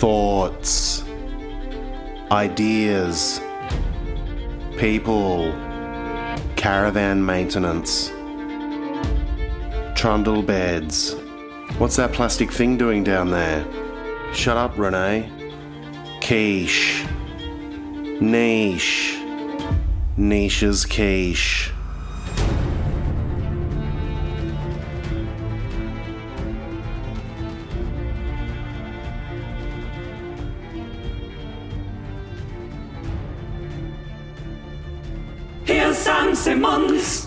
thoughts, ideas, people, caravan maintenance, trundle beds. What's that plastic thing doing down there? Shut up, Renee. Quiche. Niche. Niche's quiche.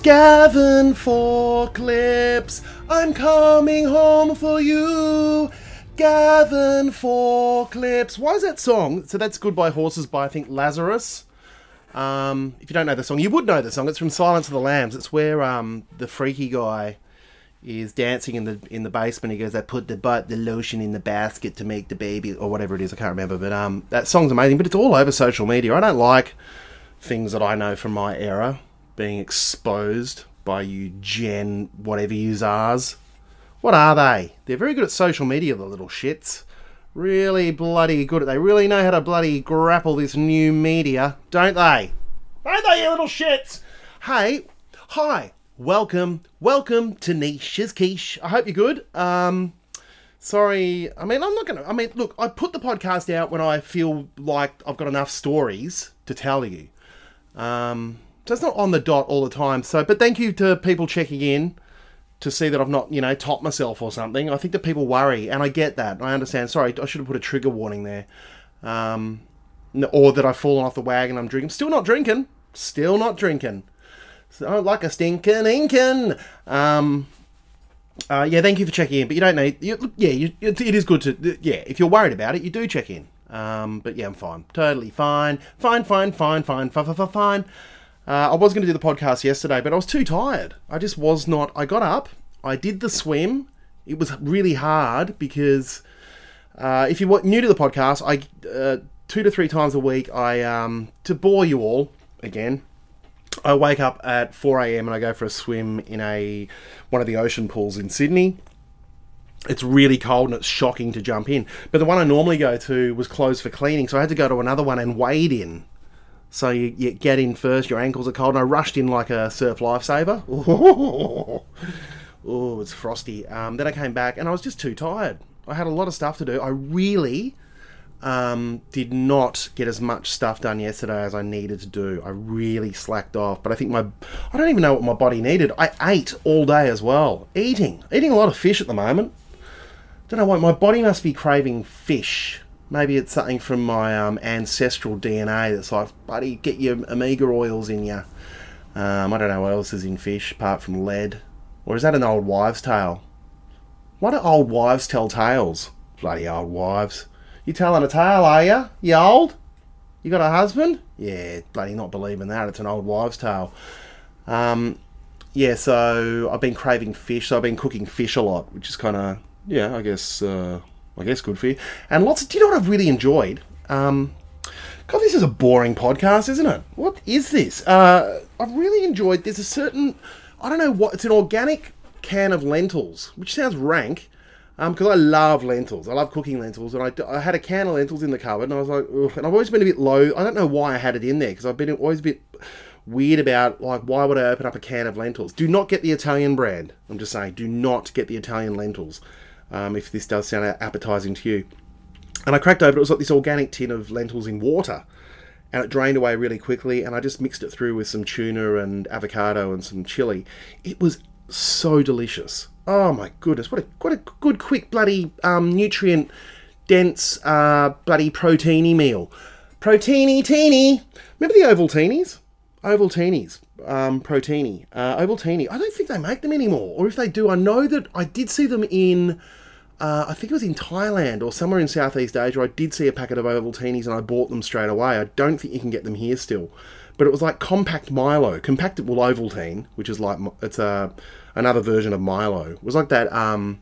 Gavin for clips. I'm coming home for you. Gavin for clips. Why is that song? So that's Goodbye Horses by I think Lazzarus. Um, if you don't know the song, you would know the song. It's from Silence of the Lambs. It's where um, the freaky guy is dancing in the in the basement. He goes, "I put the but the lotion in the basket to make the baby," or whatever it is. I can't remember. But um, that song's amazing. But it's all over social media. I don't like things that I know from my era being exposed by you Gen whatever you zars. What are they? They're very good at social media, the little shits. Really bloody good at they really know how to bloody grapple this new media, don't they? Don't they, you little shits? Hey, hi, welcome, welcome to Niche as Quiche. I hope you're good. Um sorry, I mean I'm not gonna I mean look, I put the podcast out when I feel like I've got enough stories to tell you. Um, so it's not on the dot all the time. So, but thank you to people checking in to see that I've not, you know, topped myself or something. I think that people worry, and I get that. I understand. Sorry, I should have put a trigger warning there. Um, or that I've fallen off the wagon. I'm drinking. Still not drinking. Still not drinking. So like a stinking inkin. Um, uh, yeah, thank you for checking in. But you don't need. You, yeah, you, it, it is good to. Yeah, if you're worried about it, you do check in. Um, but yeah, I'm fine. Totally fine. Fine, fine, fine, fine, fine, fine, fine. fine. Uh, I was going to do the podcast yesterday, but I was too tired. I just was not. I got up. I did the swim. It was really hard because uh, if you're new to the podcast, I uh, two to three times a week. I um, to bore you all again. I wake up at 4 a.m. and I go for a swim in a one of the ocean pools in Sydney. It's really cold and it's shocking to jump in. But the one I normally go to was closed for cleaning, so I had to go to another one and wade in. So you, you get in first, your ankles are cold, and I rushed in like a surf lifesaver. oh, it's frosty. Um, then I came back and I was just too tired. I had a lot of stuff to do. I really um, did not get as much stuff done yesterday as I needed to do. I really slacked off. But I think my I don't even know what my body needed. I ate all day as well. Eating, eating a lot of fish at the moment. Don't know why my body must be craving fish. Maybe it's something from my um, ancestral DNA that's like, buddy, get your omega oils in you. Um, I don't know what else is in fish apart from lead. Or is that an old wives' tale? Why do old wives tell tales? Bloody old wives. You telling a tale, are you? You old? You got a husband? Yeah, bloody not believing that. It's an old wives' tale. Um, yeah, so I've been craving fish. So I've been cooking fish a lot, which is kind of yeah, I guess uh, I guess good for you. And lots. Of, do you know what I've really enjoyed? Um, God, this is a boring podcast, isn't it? What is this? Uh, I've really enjoyed. There's a certain I don't know what. It's an organic can of lentils, which sounds rank. Because I love lentils, I love cooking lentils, and I, I had a can of lentils in the cupboard, and I was like, Ugh. and I've always been a bit low. I don't know why I had it in there because I've been always a bit weird about like why would I open up a can of lentils? Do not get the Italian brand. I'm just saying, do not get the Italian lentils. Um, if this does sound appetizing to you. And I cracked open, it was like this organic tin of lentils in water. And it drained away really quickly, and I just mixed it through with some tuna and avocado and some chili. It was so delicious. Oh my goodness, what a what a good, quick, bloody um, nutrient dense, uh, bloody proteiny meal. Proteiny teeny. Remember the Ovaltinis? Ovaltinis. Um, proteiny. Uh, Ovaltini. I don't think they make them anymore. Or if they do, I know that I did see them in uh, I think it was in Thailand or somewhere in Southeast Asia. I did see a packet of Ovaltinis and I bought them straight away. I don't think you can get them here still, but it was like compact Milo, compactable Ovaltine, which is like it's a another version of Milo. It was like that um,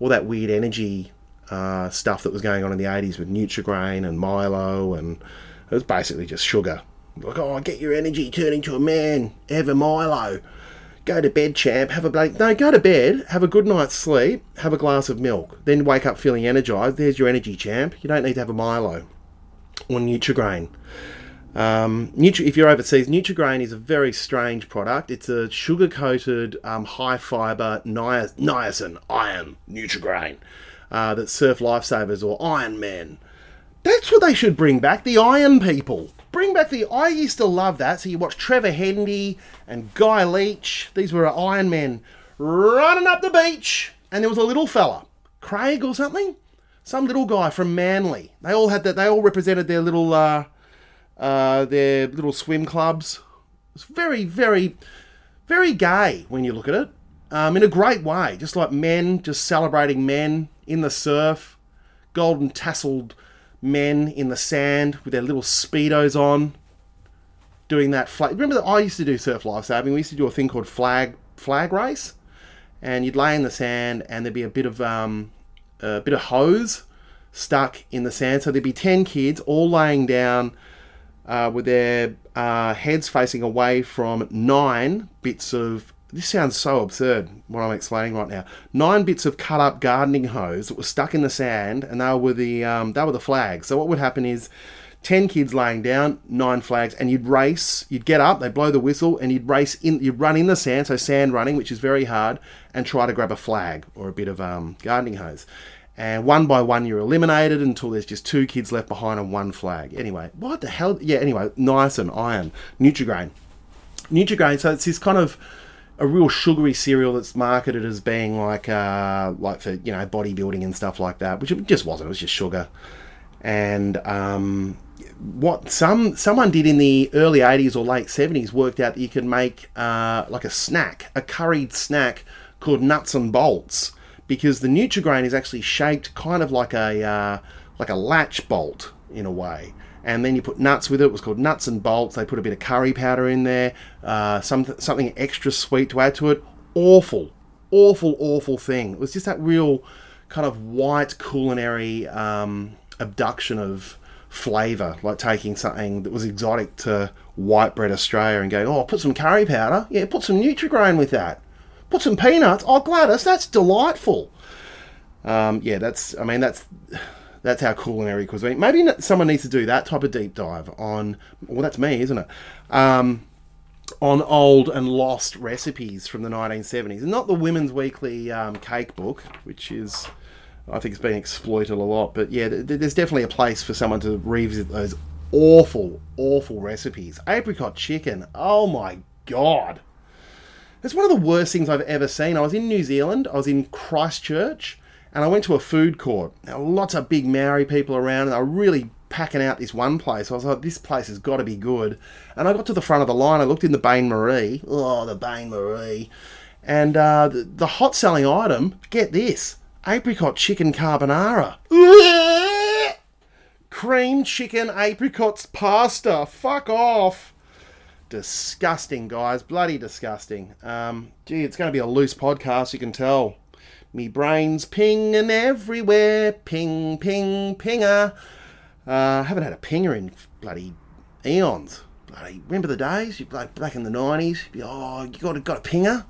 all that weird energy uh, stuff that was going on in the eighties with Nutrigrain and Milo, and it was basically just sugar. Like, oh, get your energy, turn into a man, a Milo. Go to bed, champ. Have a no, go to bed. Have a good night's sleep. Have a glass of milk. Then wake up feeling energized. There's your energy, champ. You don't need to have a Milo or Nutrigrain. Um, Nutri- if you're overseas, Nutrigrain is a very strange product. It's a sugar-coated, um, high-fiber nia- niacin iron Nutrigrain uh, that Surf Lifesavers or Iron Men. That's what they should bring back. The Iron people. Bring back the. I used to love that. So you watch Trevor Hendy and Guy Leach. These were Iron Men running up the beach, and there was a little fella, Craig or something, some little guy from Manly. They all had that. They all represented their little. Uh, uh, their little swim clubs. It's very, very, very gay when you look at it, um, in a great way. Just like men, just celebrating men in the surf, golden tasseled men in the sand with their little speedos on, doing that flag. Remember that I used to do surf lifesaving. We used to do a thing called flag flag race, and you'd lay in the sand, and there'd be a bit of um, a bit of hose stuck in the sand. So there'd be ten kids all laying down uh, with their uh, heads facing away from nine bits of. This sounds so absurd, what I'm explaining right now. Nine bits of cut up gardening hose that were stuck in the sand, and they were the um, they were the flags. So what would happen is, ten kids laying down, nine flags, and you'd race. You'd get up, they'd blow the whistle, and you'd race in. You'd run in the sand, so sand running, which is very hard, and try to grab a flag or a bit of um, gardening hose and one by one you're eliminated until there's just two kids left behind and one flag. Anyway, what the hell? Yeah, anyway, niacin, iron, Nutrigrain. Nutrigrain, so it's this kind of a real sugary cereal that's marketed as being like uh, like for you know bodybuilding and stuff like that, which it just wasn't. It was just sugar. And um, what some someone did in the early 80s or late 70s worked out that you could make uh, like a snack, a curried snack called nuts and bolts because the Nutrigrain is actually shaped kind of like a uh, like a latch bolt in a way. And then you put nuts with it. It was called nuts and bolts. They put a bit of curry powder in there, uh, some something extra sweet to add to it. Awful, awful, awful thing. It was just that real kind of white culinary um, abduction of flavour, like taking something that was exotic to white bread Australia and going, oh, put some curry powder. Yeah, put some Nutrigrain with that. Put some peanuts. Oh, Gladys, that's delightful. Um, yeah, that's. I mean, that's that's how culinary cuisine. Maybe someone needs to do that type of deep dive on. Well, that's me, isn't it? Um, on old and lost recipes from the 1970s, and not the Women's Weekly um, cake book, which is. I think it's been exploited a lot, but yeah, th- there's definitely a place for someone to revisit those awful, awful recipes. Apricot chicken, oh my god. It's one of the worst things I've ever seen. I was in New Zealand, I was in Christchurch, and I went to a food court. Now, lots of big Maori people around, and they were really packing out this one place. I was like, this place has got to be good. And I got to the front of the line, I looked in the Bain Marie. Oh, the Bain Marie. And uh, the, the hot selling item, get this apricot chicken carbonara. Cream chicken apricots pasta. Fuck off disgusting, guys. Bloody disgusting. Um, gee, it's going to be a loose podcast, you can tell. Me brain's pinging everywhere. Ping, ping, pinger. Uh, haven't had a pinger in bloody eons. Bloody, remember the days? You like back in the nineties. Oh, you got a, got a pinger,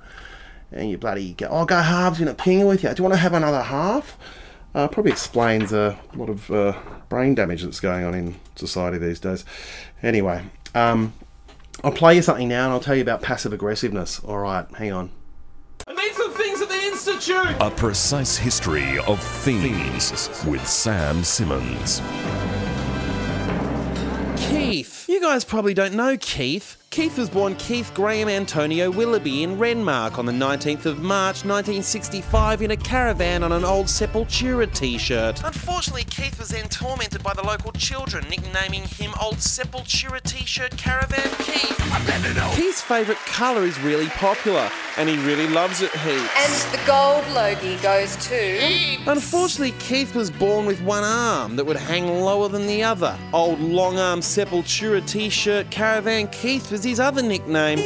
and you bloody go. Oh, go halves in a pinger with you. Do you want to have another half? Uh, probably explains a lot of uh, brain damage that's going on in society these days. Anyway, um, I'll play you something now and I'll tell you about passive aggressiveness. All right, hang on. I made some things at! A precise history of things with Sam Simmons. Keith. You guys probably don't know Keith. Keith was born Keith Graham Antonio Willoughby in Renmark on the 19th of March 1965 in a caravan on an old Sepultura t shirt. Unfortunately, Keith was then tormented by the local children, nicknaming him Old Sepultura t shirt Caravan Keith. Keith's favourite colour is really popular, and he really loves it heaps. And the gold Logie goes to. Unfortunately, Keith was born with one arm that would hang lower than the other. Old long arm Sepultura t shirt Caravan Keith was his other nickname.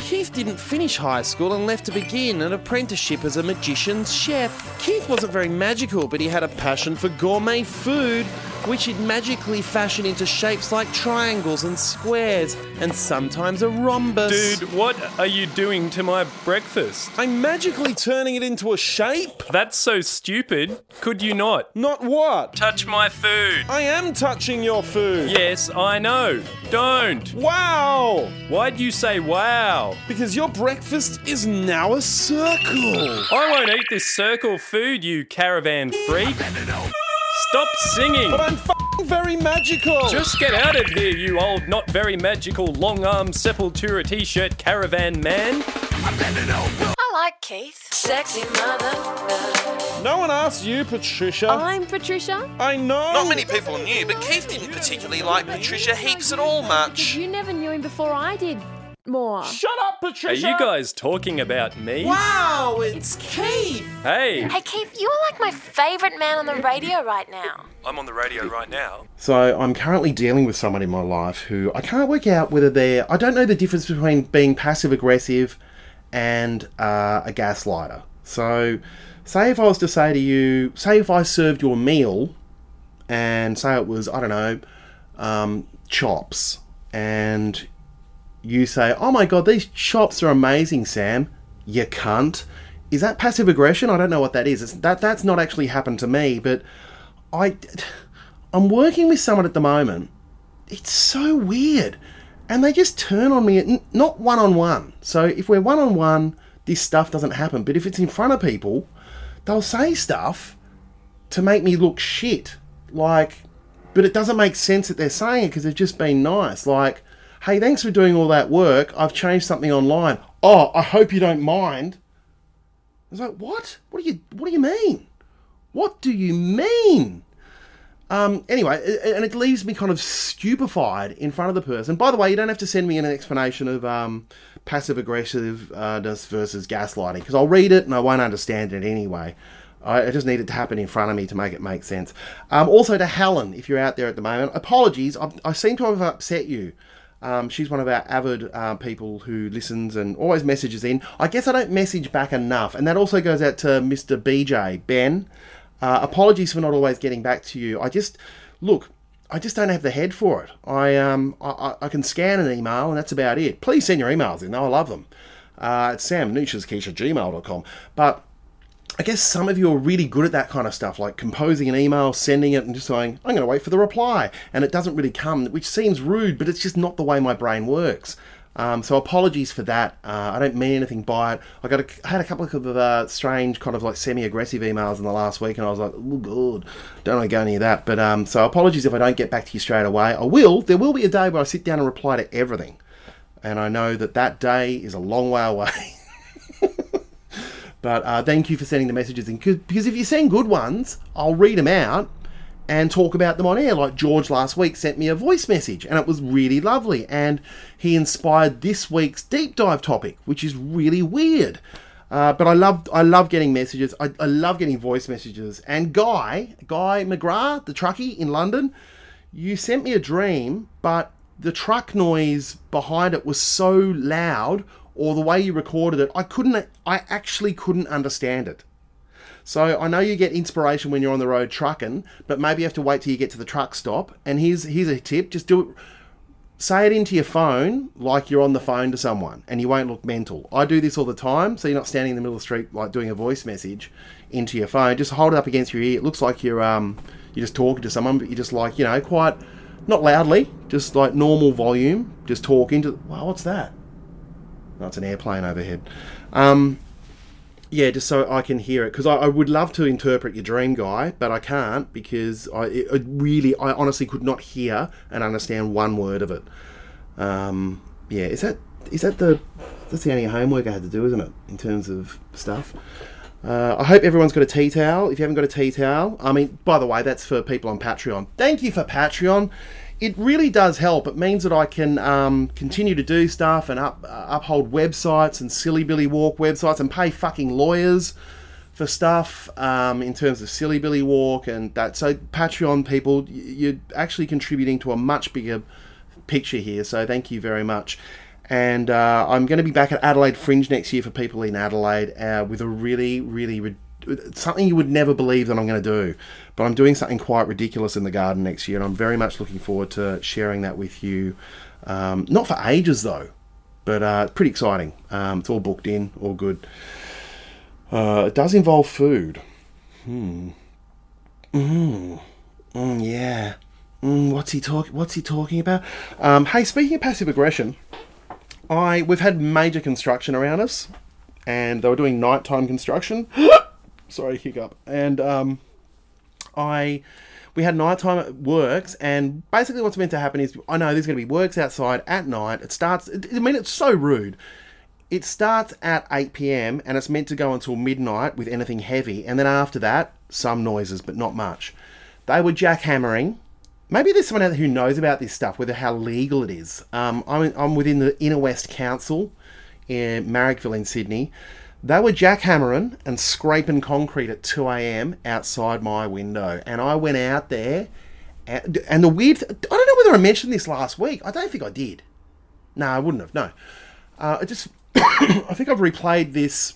Keith didn't finish high school and left to begin an apprenticeship as a magician's chef. Keith wasn't very magical, but he had a passion for gourmet food. Which he'd magically fashion into shapes like triangles and squares, and sometimes a rhombus. Dude, what are you doing to my breakfast? I'm magically turning it into a shape? That's so stupid. Could you not? Not what? Touch my food. I am touching your food. Yes, I know. Don't. Wow! Why'd you say wow? Because your breakfast is now a circle. I won't eat this circle food, you caravan freak. Stop singing. But I'm f***ing very magical. Just get out of here, you old, not very magical, long arm Sepultura t shirt caravan man. I like Keith. Sexy mother. no one asked you, Patricia. I'm Patricia. I know. Not many people knew, but Keith didn't particularly like Patricia heaps at all much. You never knew him before I did. More. Shut up, Patricia! Are Patricia. you guys talking about me? Wow, it's Keith. Hey, Hey Keith, you are like my favourite man on the radio right now. I'm on the radio right now. So I'm currently dealing with someone in my life who I can't work out whether they're. I don't know the difference between being passive aggressive and uh, a gaslighter. So, say if I was to say to you, say if I served you a meal, and say it was I don't know, um, chops, and you say, "Oh my god, these chops are amazing, Sam." You cunt. Is that passive aggression? I don't know what that is. It's, that that's not actually happened to me, but I I'm working with someone at the moment. It's so weird, and they just turn on me. Not one on one. So if we're one on one, this stuff doesn't happen. But if it's in front of people, they'll say stuff to make me look shit. Like, but it doesn't make sense that they're saying it because they've just been nice. Like, hey, thanks for doing all that work. I've changed something online. Oh, I hope you don't mind. I was like, what? What do you What do you mean? What do you mean? Um, anyway, and it leaves me kind of stupefied in front of the person. By the way, you don't have to send me an explanation of um, passive aggressiveness versus gaslighting because I'll read it and I won't understand it anyway. I just need it to happen in front of me to make it make sense. Um, also, to Helen, if you're out there at the moment, apologies. I, I seem to have upset you. Um, she's one of our avid uh, people who listens and always messages in. I guess I don't message back enough, and that also goes out to Mr. BJ Ben. Uh, apologies for not always getting back to you. I just look. I just don't have the head for it. I um I, I- can scan an email and that's about it. Please send your emails in. I love them. Uh, it's samnicheasquiche@gmail.com. But I guess some of you are really good at that kind of stuff, like composing an email, sending it, and just saying, I'm going to wait for the reply. And it doesn't really come, which seems rude, but it's just not the way my brain works. Um, so apologies for that. Uh, I don't mean anything by it. I got a, I had a couple of uh, strange, kind of like semi-aggressive emails in the last week, and I was like, oh god, don't to go near that. But um, so apologies if I don't get back to you straight away. I will. There will be a day where I sit down and reply to everything, and I know that that day is a long way away. But uh, thank you for sending the messages in. 'Cause- Because if you send good ones, I'll read them out and talk about them on air. Like George last week sent me a voice message, and it was really lovely. And he inspired this week's deep dive topic, which is really weird. Uh, but I love I love getting messages. I, I love getting voice messages. And Guy Guy McGrath, the truckie in London, you sent me a dream, but the truck noise behind it was so loud, or the way you recorded it, I couldn't. I actually couldn't understand it. So I know you get inspiration when you're on the road trucking, but maybe you have to wait till you get to the truck stop. And here's here's a tip: just do it. Say it into your phone like you're on the phone to someone, and you won't look mental. I do this all the time, so you're not standing in the middle of the street like doing a voice message into your phone. Just hold it up against your ear. It looks like you're um you're just talking to someone, but you're just like you know quite not loudly, just like normal volume, just talking to. Wow, what's that? It's an airplane overhead. Um, yeah, just so I can hear it because I, I would love to interpret your dream, guy, but I can't because I it, it really, I honestly could not hear and understand one word of it. Um, yeah, is that is that the that's the only homework I had to do, isn't it? In terms of stuff. Uh, I hope everyone's got a tea towel. If you haven't got a tea towel, I mean, by the way, that's for people on Patreon. Thank you for Patreon. It really does help. It means that I can um, continue to do stuff and up, uh, uphold websites and silly Billy Walk websites and pay fucking lawyers for stuff um, in terms of silly Billy Walk and that. So Patreon people, you're actually contributing to a much bigger picture here. So thank you very much. And uh, I'm going to be back at Adelaide Fringe next year for people in Adelaide uh, with a really, really, re- something you would never believe that I'm going to do. But I'm doing something quite ridiculous in the garden next year, and I'm very much looking forward to sharing that with you. Um, not for ages though, but uh, pretty exciting. Um, it's all booked in, all good. Uh, it does involve food. Hmm. Mm. Mm, yeah. Mm, what's he talk? What's he talking about? Um, hey, speaking of passive aggression, I we've had major construction around us, and they were doing nighttime construction. Sorry, hiccup. And um, I we had nighttime at works, and basically what's meant to happen is I know there's going to be works outside at night. It starts. I mean, it's so rude. It starts at 8 p.m. and it's meant to go until midnight with anything heavy, and then after that, some noises, but not much. They were jackhammering. Maybe there's someone out there who knows about this stuff, whether how legal it is. Um, I'm, I'm within the Inner West Council in Marrickville in Sydney. They were jackhammering and scraping concrete at 2 a.m. outside my window, and I went out there. And, and the weird, th- I don't know whether I mentioned this last week. I don't think I did. No, I wouldn't have. No, uh, I just, I think I've replayed this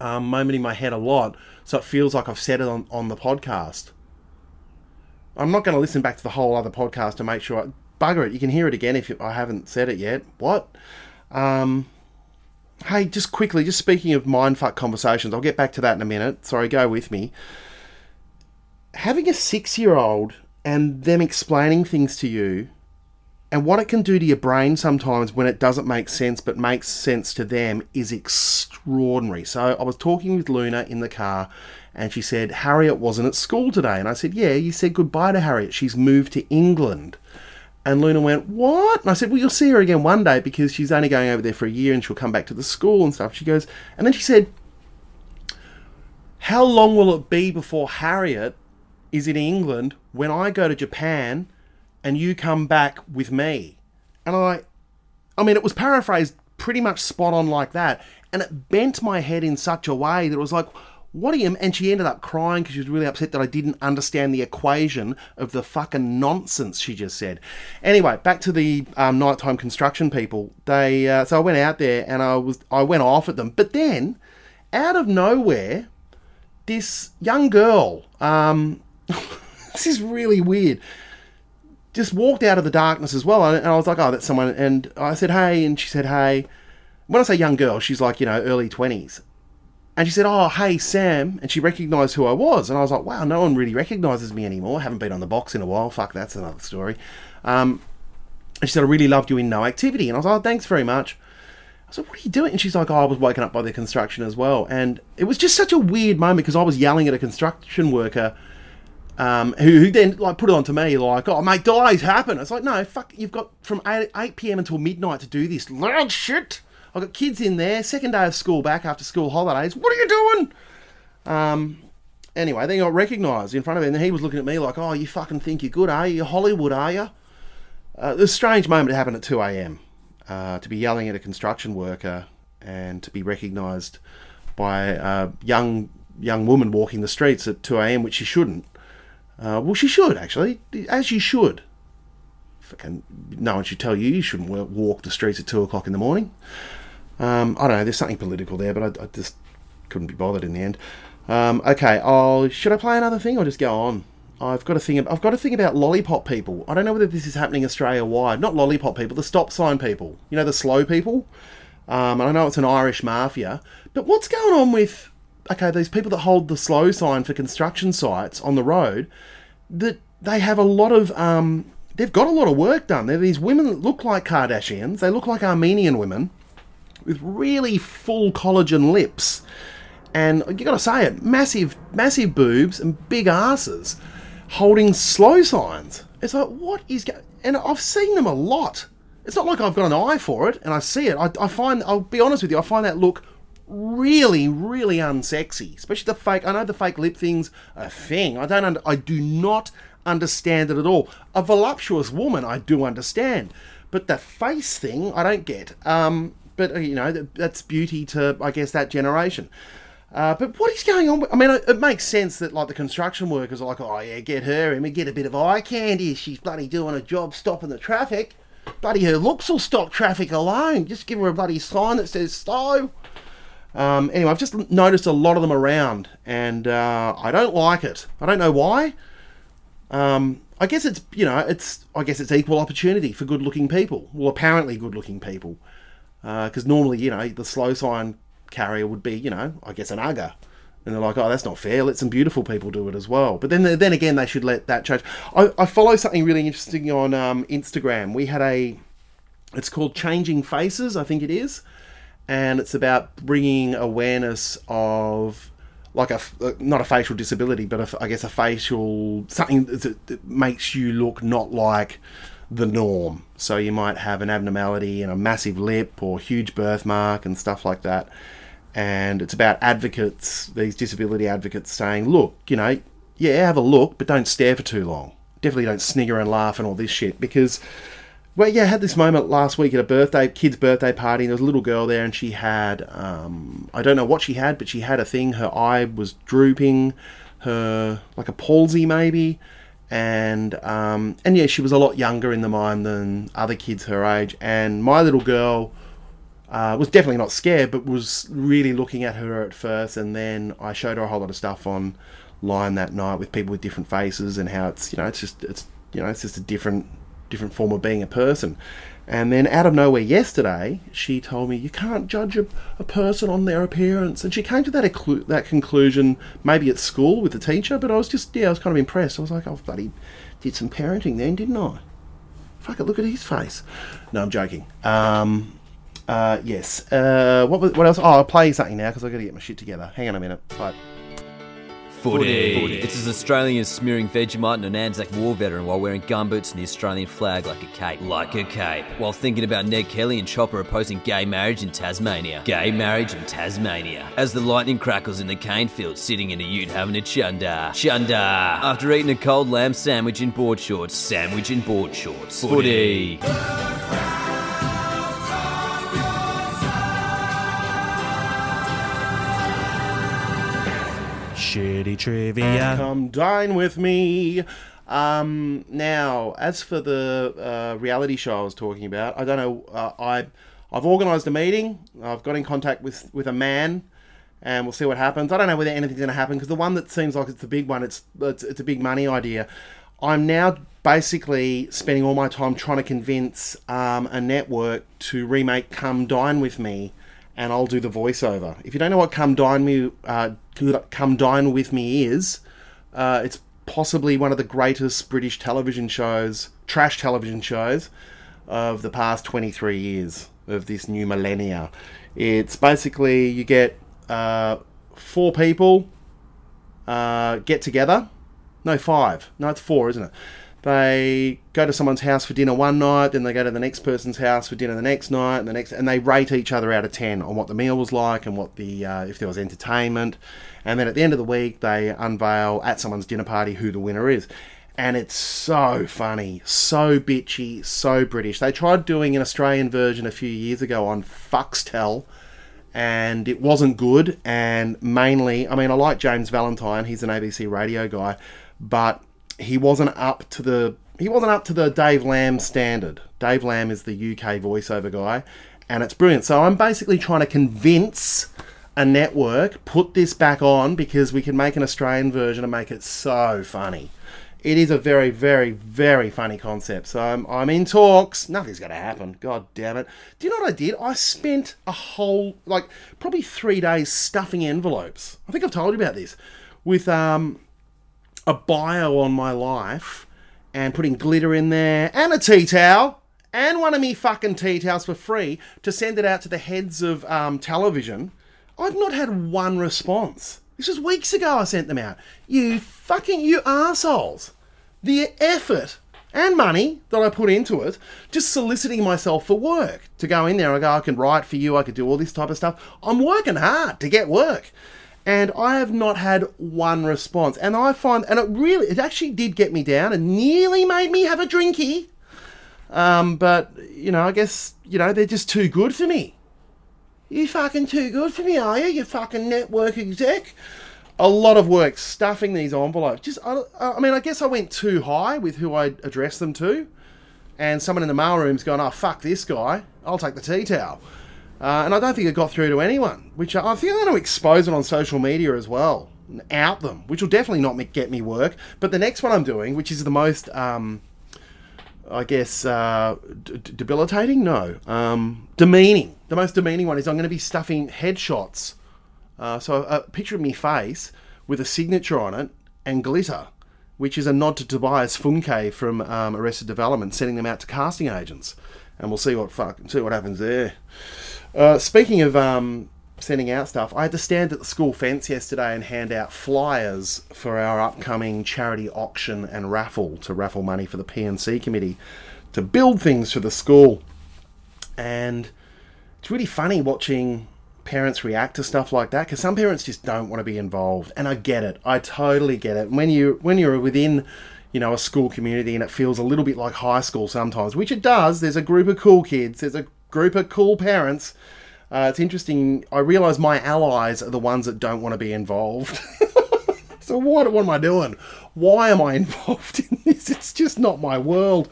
um, moment in my head a lot, so it feels like I've said it on, on the podcast. I'm not going to listen back to the whole other podcast to make sure. I, bugger it, you can hear it again if I haven't said it yet. What? Um, hey, just quickly, just speaking of mindfuck conversations, I'll get back to that in a minute. Sorry, go with me. Having a six year old and them explaining things to you and what it can do to your brain sometimes when it doesn't make sense but makes sense to them is extraordinary. So I was talking with Luna in the car and she said, Harriet wasn't at school today. And I said, Yeah, you said goodbye to Harriet. She's moved to England. And Luna went, What? And I said, Well, you'll see her again one day because she's only going over there for a year and she'll come back to the school and stuff. She goes, and then she said, How long will it be before Harriet is in England when I go to Japan and you come back with me? And I, I mean, it was paraphrased pretty much spot on like that. And it bent my head in such a way that it was like, you and she ended up crying because she was really upset that I didn't understand the equation of the fucking nonsense she just said. Anyway, back to the um, nighttime construction people. They uh, so I went out there and I was I went off at them, but then out of nowhere, this young girl, um, this is really weird, just walked out of the darkness as well, and I was like, oh, that's someone, and I said hey, and she said hey. When I say young girl, she's like you know early twenties. And she said, Oh, hey, Sam. And she recognised who I was. And I was like, Wow, no one really recognises me anymore. I haven't been on the box in a while. Fuck, that's another story. Um, and she said, I really loved you in No Activity. And I was like, oh, Thanks very much. I said, What are you doing? And she's like, Oh, I was woken up by the construction as well. And it was just such a weird moment because I was yelling at a construction worker. Um, who, who then like put it on to me like, oh mate, delays happen. It's like, no, fuck, you've got from 8, 8 p.m. until midnight to do this loud shit. I've got kids in there, second day of school back after school holidays. What are you doing? Um, anyway, then got recognised in front of him, and he was looking at me like, "Oh, you fucking think you're good, are you? You're Hollywood, are you?" Uh, a strange moment to happen at 2 a.m. Uh, to be yelling at a construction worker and to be recognised by a young young woman walking the streets at 2 a.m., which she shouldn't. Uh, well, she should actually, as you should. Fucking, no one should tell you you shouldn't walk the streets at two o'clock in the morning. Um, I don't know. There's something political there, but I, I just couldn't be bothered in the end. Um, okay, I'll, should I play another thing or just go on? I've got a thing. I've got to think about lollipop people. I don't know whether this is happening Australia wide. Not lollipop people, the stop sign people. You know, the slow people. Um, I know it's an Irish mafia, but what's going on with okay these people that hold the slow sign for construction sites on the road? That they have a lot of um, they've got a lot of work done. They're these women that look like Kardashians. They look like Armenian women with really full collagen lips. And you gotta say it, massive, massive boobs and big asses holding slow signs. It's like, what is going And I've seen them a lot. It's not like I've got an eye for it and I see it. I, I find, I'll be honest with you, I find that look really, really unsexy. Especially the fake, I know the fake lip thing's a thing. I don't, under, I do not understand it at all. A voluptuous woman, I do understand. But the face thing, I don't get. Um, but uh, you know that's beauty to I guess that generation. Uh, but what is going on? I mean, it, makes sense that like the construction workers are like, oh yeah, get her in, we get a bit of eye candy. She's bloody doing a job stopping the traffic. Bloody her looks will stop traffic alone. Just give her a bloody sign that says slow. Um, anyway, I've just noticed a lot of them around, and uh, I don't like it. I don't know why. Um, I guess it's you know it's I guess it's equal opportunity for good-looking people. Well, apparently good-looking people, because normally you know the slow sign carrier would be you know I guess an ugger, and they're like oh that's not fair. Let some beautiful people do it as well. But then then again they should let that change. I, I follow something really interesting on um, Instagram. We had a it's called Changing Faces, I think it is, and it's about bringing awareness of like a not a facial disability, but a, I guess a facial something that makes you look not like the norm. So you might have an abnormality and a massive lip or huge birthmark and stuff like that. And it's about advocates, these disability advocates saying, look, you know, yeah, have a look, but don't stare for too long. Definitely don't snigger and laugh and all this shit because well, yeah, I had this moment last week at a birthday, kid's birthday party. And there was a little girl there, and she had, um, I don't know what she had, but she had a thing. Her eye was drooping, her like a palsy maybe, and um, and yeah, she was a lot younger in the mind than other kids her age. And my little girl uh, was definitely not scared, but was really looking at her at first. And then I showed her a whole lot of stuff online that night with people with different faces and how it's you know it's just it's you know it's just a different different form of being a person. And then out of nowhere yesterday, she told me you can't judge a, a person on their appearance, and she came to that occlu- that conclusion maybe at school with the teacher. But I was just yeah, I was kind of impressed. I was like, oh bloody, did some parenting then, didn't I? Fuck it, look at his face. No, I'm joking. Um, uh, yes. Uh, what was, what else? Oh, I'll play something now because I got to get my shit together. Hang on a minute. Right. Footy. This is Australian as smearing Vegemite on an Anzac War veteran while wearing gumboots and the Australian flag like a cape. Like a cape. While thinking about Ned Kelly and Chopper opposing gay marriage in Tasmania. Gay marriage in Tasmania. As the lightning crackles in the cane field, sitting in a ute having a chunder. Chunder. After eating a cold lamb sandwich in board shorts. Sandwich in board shorts. Footy. Shitty trivia. Come dine with me. Um, now, as for the uh, reality show I was talking about, I don't know. Uh, I I've organised a meeting. I've got in contact with with a man, and we'll see what happens. I don't know whether anything's going to happen because the one that seems like it's the big one, it's, it's it's a big money idea. I'm now basically spending all my time trying to convince um, a network to remake "Come Dine with Me." And I'll do the voiceover. If you don't know what "Come Dine Me," uh, "Come Dine with Me" is, uh, it's possibly one of the greatest British television shows, trash television shows, of the past 23 years of this new millennia. It's basically you get uh, four people uh, get together. No, five. No, it's four, isn't it? They go to someone's house for dinner one night, then they go to the next person's house for dinner the next night, and the next, and they rate each other out of ten on what the meal was like and what the uh, if there was entertainment, and then at the end of the week they unveil at someone's dinner party who the winner is, and it's so funny, so bitchy, so British. They tried doing an Australian version a few years ago on Foxtel, and it wasn't good. And mainly, I mean, I like James Valentine; he's an ABC radio guy, but he wasn't up to the he wasn't up to the Dave Lamb standard. Dave Lamb is the UK voiceover guy, and it's brilliant. So I'm basically trying to convince a network put this back on because we can make an Australian version and make it so funny. It is a very, very, very funny concept. So I'm, I'm in talks. Nothing's going to happen. God damn it. Do you know what I did? I spent a whole, like, probably three days stuffing envelopes. I think I've told you about this. With um, a bio on my life and putting glitter in there and a tea towel and one of me fucking tea towels for free to send it out to the heads of um, television. I've not had one response. This was weeks ago I sent them out. You fucking, you assholes. The effort and money that I put into it, just soliciting myself for work. To go in there, I go, I can write for you, I could do all this type of stuff. I'm working hard to get work and I have not had one response. And I find, and it really, it actually did get me down and nearly made me have a drinky. Um, but you know, I guess you know they're just too good for me. You fucking too good for me, are you? You fucking network exec. A lot of work stuffing these envelopes. Just, I, I mean, I guess I went too high with who I addressed them to, and someone in the mailroom's gone, "Oh fuck this guy! I'll take the tea towel." Uh, and I don't think it got through to anyone, which I I think I'm going to expose it on social media as well, out them, which will definitely not get me work. But the next one I'm doing, which is the most, um, I guess, uh, d- debilitating? No. Um, demeaning. The most demeaning one is I'm going to be stuffing headshots. Uh, so a picture of me face with a signature on it and glitter, which is a nod to Tobias Funke from um, Arrested Development, sending them out to casting agents. And we'll see what fuck, see what happens there. Uh, speaking of um, sending out stuff, I had to stand at the school fence yesterday and hand out flyers for our upcoming charity auction and raffle to raffle money for the P&C committee to build things for the school. And it's really funny watching parents react to stuff like that because some parents just don't want to be involved, and I get it. I totally get it. When you when you're within you know a school community and it feels a little bit like high school sometimes, which it does. There's a group of cool kids. There's a group of cool parents. Uh, it's interesting. I realise my allies are the ones that don't want to be involved. so what, what am I doing? Why am I involved in this? It's just not my world.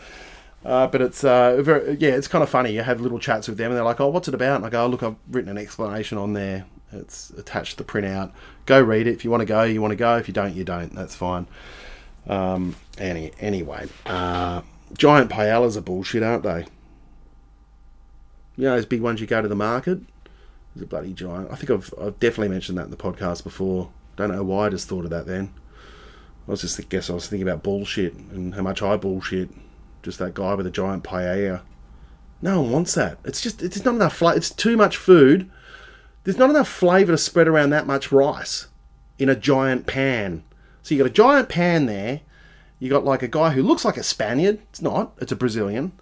Uh, but it's uh, very, yeah, it's kind of funny. You have little chats with them, and they're like, "Oh, what's it about?" And I go, oh, "Look, I've written an explanation on there. It's attached to the printout. Go read it. If you want to go, you want to go. If you don't, you don't. That's fine." Um, any anyway, uh, giant paellas are bullshit, aren't they? You know those big ones you go to the market. There's a bloody giant. I think I've I've definitely mentioned that in the podcast before. Don't know why I just thought of that then. I was just I guess I was thinking about bullshit and how much I bullshit. Just that guy with a giant paella. No one wants that. It's just it's not enough flavor. It's too much food. There's not enough flavour to spread around that much rice in a giant pan. So you got a giant pan there. You got like a guy who looks like a Spaniard. It's not. It's a Brazilian.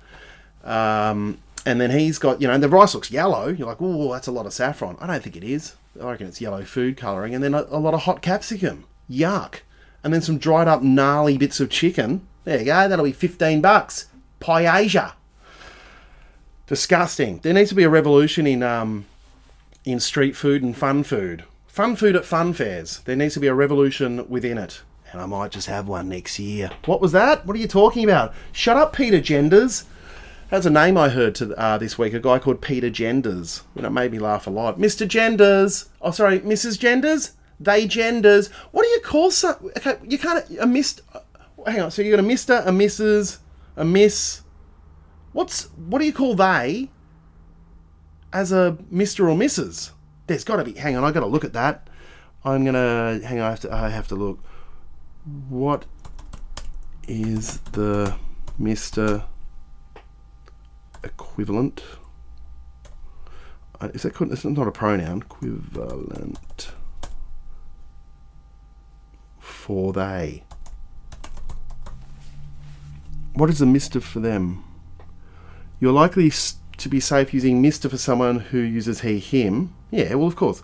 Um, and then he's got you know and the rice looks yellow. You're like, oh, that's a lot of saffron. I don't think it is. I reckon it's yellow food colouring. And then a, a lot of hot capsicum. Yuck. And then some dried up gnarly bits of chicken. There you go. That'll be fifteen bucks. Paella. Disgusting. There needs to be a revolution in um, in street food and fun food. Fun food at fun fairs. There needs to be a revolution within it. And I might just have one next year. What was that? What are you talking about? Shut up, Peter Genders. That's a name I heard to uh, this week. A guy called Peter Genders. And it made me laugh a lot. Mr. Genders. Oh, sorry, Mrs. Genders. They genders. What do you call some? Okay, you can't a mist. Hang on. So you got a Mister, a Mrs, a Miss. What's what do you call they? As a Mister or Mrs. There's got to be. Hang on, I got to look at that. I'm gonna hang on. I have to. I have to look. What is the Mister equivalent? Uh, is that it's not a pronoun? Equivalent for they. What is a Mister for them? You're likely to be safe using Mister for someone who uses he, him. Yeah, well, of course.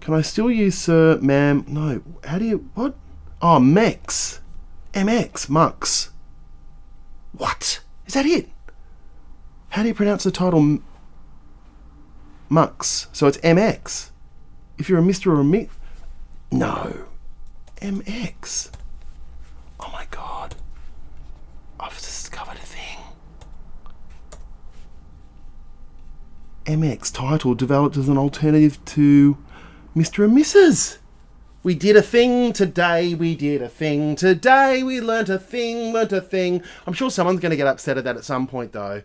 Can I still use sir, ma'am? No. How do you. What? Oh, Mex. MX. Mux. What? Is that it? How do you pronounce the title Mux? So it's MX. If you're a Mr. or a Mi. No. MX. Oh my god. I've discovered a thing. MX title developed as an alternative to Mr. and Mrs. We did a thing today, we did a thing today, we learnt a thing, learnt a thing. I'm sure someone's going to get upset at that at some point though.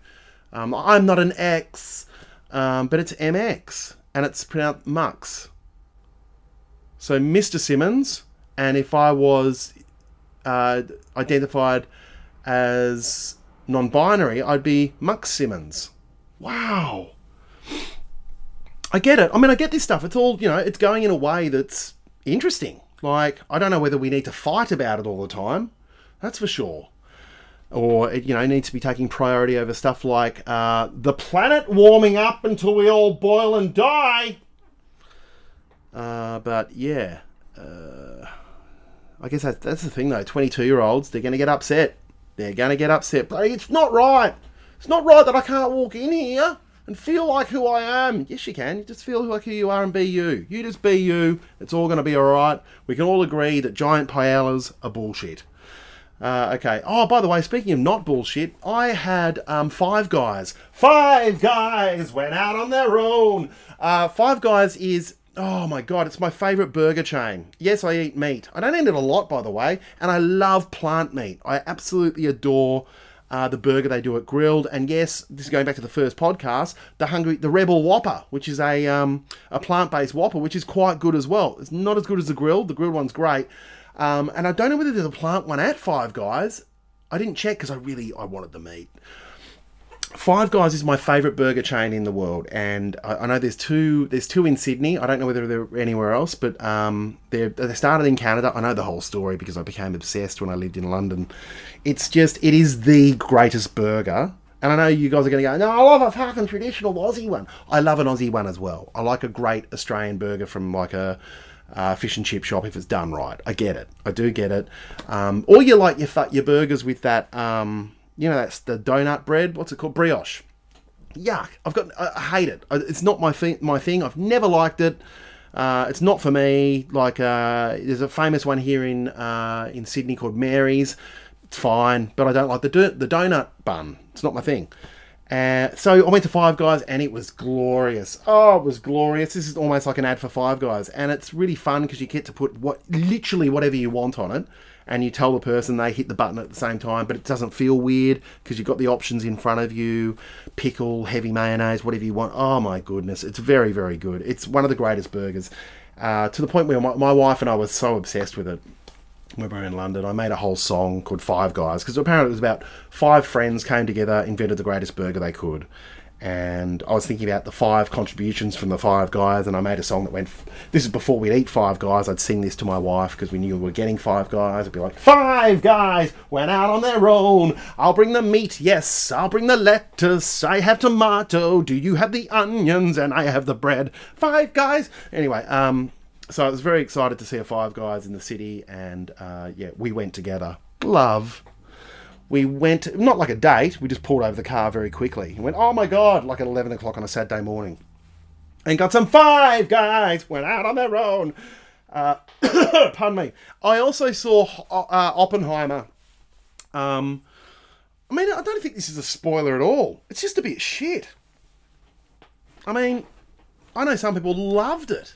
Um, I'm not an X, um, but it's MX, and it's pronounced Mux. So Mr. Simmons, and if I was uh, identified as non-binary, I'd be Mux Simmons. Wow. I get it. I mean, I get this stuff. It's all, you know, it's going in a way that's interesting. Like, I don't know whether we need to fight about it all the time. That's for sure. Or, it, you know, needs to be taking priority over stuff like uh, the planet warming up until we all boil and die. Uh, but, yeah. Uh, I guess that's, that's the thing, though. 22 year olds, they're going to get upset. They're going to get upset. But it's not right. It's not right that I can't walk in here and feel like who I am. Yes, you can. You just feel like who you are and be you. You just be you. It's all going to be all right. We can all agree that giant paellas are bullshit. Uh, okay. Oh, by the way, speaking of not bullshit, I had um, Five Guys. Five Guys went out on their own. Uh, Five Guys is oh my god, it's my favourite burger chain. Yes, I eat meat. I don't eat it a lot, by the way, and I love plant meat. I absolutely adore. Uh, the burger they do at Grill'd, and yes, this is going back to the first podcast, the Hungry, the Rebel Whopper, which is a um, a plant based Whopper, which is quite good as well. It's not as good as the Grill'd. The Grill'd one's great, um, and I don't know whether there's a plant one at Five Guys. I didn't check because I really I wanted the meat. Five Guys is my favourite burger chain in the world, and I, I, know there's two. There's two in Sydney. I don't know whether they're anywhere else, but um, they they started in Canada. I know the whole story because I became obsessed when I lived in London. It's just it is the greatest burger, and I know you guys are going to go, no, I love a fucking traditional Aussie one. I love an Aussie one as well. I like a great Australian burger from like a uh, fish and chip shop if it's done right. I get it. I do get it. Um, or you like your your burgers with that. Um, you know, that's the donut bread. What's it called? Brioche. Yuck! I've got. I hate it. It's not my thing. My thing. I've never liked it. Uh, it's not for me. Like uh, there's a famous one here in uh, in Sydney called Mary's. It's fine, but I don't like the do- the donut bun. It's not my thing. Uh, so I went to Five Guys and it was glorious. Oh, it was glorious. This is almost like an ad for Five Guys, and it's really fun because you get to put what literally whatever you want on it and you tell the person they hit the button at the same time, but it doesn't feel weird because you've got the options in front of you pickle, heavy mayonnaise, whatever you want. Oh my goodness, it's very, very good. It's one of the greatest burgers uh, to the point where my, my wife and I were so obsessed with it when we were in London. I made a whole song called Five Guys because apparently it was about five friends came together, invented the greatest burger they could and I was thinking about the five contributions from the five guys, and I made a song that went. This is before we'd eat five guys. I'd sing this to my wife because we knew we were getting five guys. I'd be like, Five guys went out on their own. I'll bring the meat, yes. I'll bring the lettuce. I have tomato. Do you have the onions? And I have the bread. Five guys. Anyway, um, so I was very excited to see a five guys in the city, and uh, yeah, we went together. Love we went not like a date. We just pulled over the car very quickly and went, oh my god, like at eleven o'clock on a Saturday morning, and got some Five Guys. Went out on their own. Uh, pardon me. I also saw uh, Oppenheimer. Um, I mean, I don't think this is a spoiler at all. It's just a bit shit. I mean, I know some people loved it,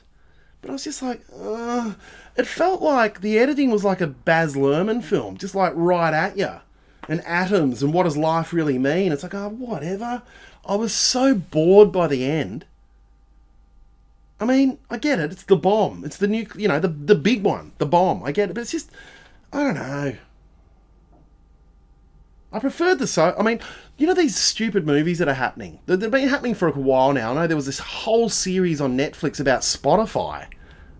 but I was just like, uh, it felt like the editing was like a Baz Luhrmann film, just like right at you and atoms and what does life really mean. It's like, oh, whatever. I was so bored by the end. I mean, I get it. It's the bomb. It's the nuclear, you know, the the big one, the bomb. I get it, but it's just, I don't know. I preferred the so. I mean, you know these stupid movies that are happening. They've been happening for a while now. I know there was this whole series on Netflix about Spotify.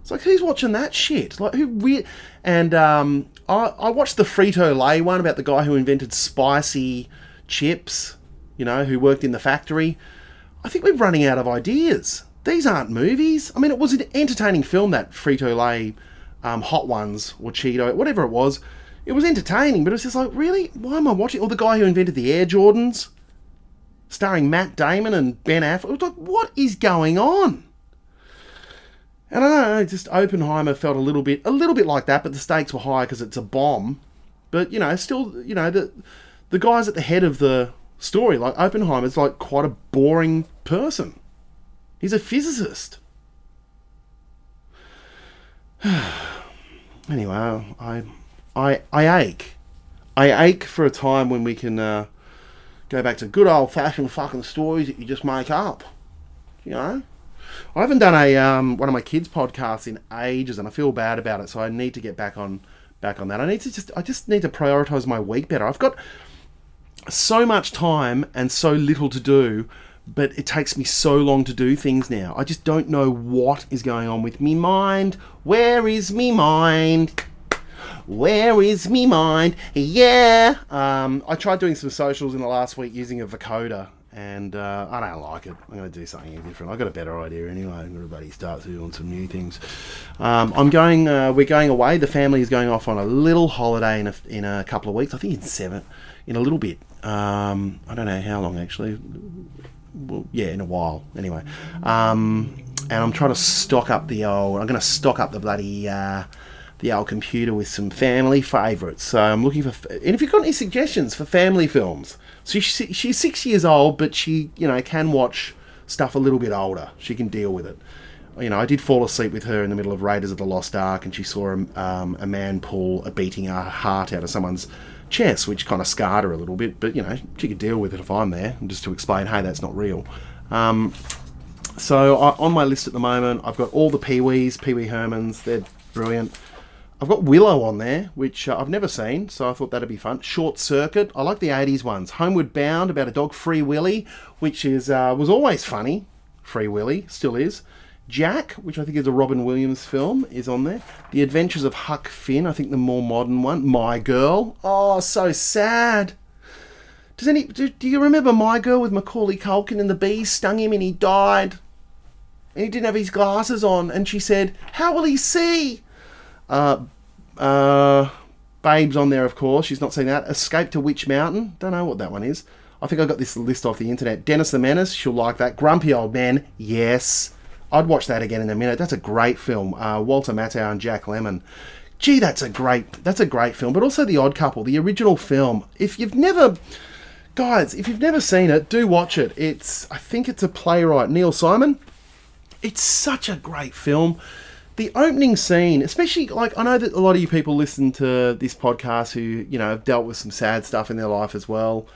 It's like who's watching that shit? Like who we and um, I, I watched the Frito Lay one about the guy who invented spicy chips, you know, who worked in the factory. I think we're running out of ideas. These aren't movies. I mean, it was an entertaining film, that Frito Lay um, Hot Ones or Cheeto, whatever it was. It was entertaining, but it was just like, really? Why am I watching? Or the guy who invented the Air Jordans, starring Matt Damon and Ben Affleck. It was like, what is going on? And I don't know, just Oppenheimer felt a little bit, a little bit like that, but the stakes were high because it's a bomb. But you know, still, you know, the the guys at the head of the story, like Oppenheimer's, like quite a boring person. He's a physicist. anyway, I, I, I ache. I ache for a time when we can uh, go back to good old fashioned fucking stories that you just make up. You know. I haven't done a um, one of my kids' podcasts in ages, and I feel bad about it. So I need to get back on back on that. I need to just I just need to prioritize my week better. I've got so much time and so little to do, but it takes me so long to do things now. I just don't know what is going on with me mind. Where is me mind? Where is me mind? Yeah. Um, I tried doing some socials in the last week using a vocoder, and uh, I don't like it. I'm going to do something different. I've got a better idea anyway. I'm going to buddy start doing some new things. Um, I'm going. Uh, we're going away. The family is going off on a little holiday in a, in a couple of weeks. I think in seven, in a little bit. Um, I don't know how long actually. Well, yeah, in a while. Anyway, um, and I'm trying to stock up the old. I'm going to stock up the bloody. Uh, the old computer with some family favourites. So I'm looking for, and if you've got any suggestions for family films, so she's, she's six years old, but she, you know, can watch stuff a little bit older. She can deal with it. You know, I did fall asleep with her in the middle of Raiders of the Lost Ark, and she saw a, um, a man pull a beating heart out of someone's chest, which kind of scarred her a little bit. But you know, she could deal with it if I'm there, just to explain, hey, that's not real. Um, so I, on my list at the moment, I've got all the Pee Wees, Pee Wee Hermans. They're brilliant. I've got Willow on there, which uh, I've never seen, so I thought that'd be fun. Short Circuit, I like the '80s ones. Homeward Bound, about a dog, Free Willy, which is uh, was always funny. Free Willy still is. Jack, which I think is a Robin Williams film, is on there. The Adventures of Huck Finn, I think the more modern one. My Girl, oh, so sad. Does any do, do you remember My Girl with Macaulay Culkin and the bees stung him and he died? And he didn't have his glasses on, and she said, "How will he see?" Uh, uh, Babes on there, of course. She's not seen that. Escape to Witch Mountain. Don't know what that one is. I think I got this list off the internet. Dennis the Menace. She'll like that. Grumpy Old Man. Yes. I'd watch that again in a minute. That's a great film. Uh, Walter Matthau and Jack Lemmon. Gee, that's a great that's a great film. But also The Odd Couple, the original film. If you've never guys, if you've never seen it, do watch it. It's I think it's a playwright, Neil Simon. It's such a great film. The opening scene, especially like I know that a lot of you people listen to this podcast who, you know, have dealt with some sad stuff in their life as well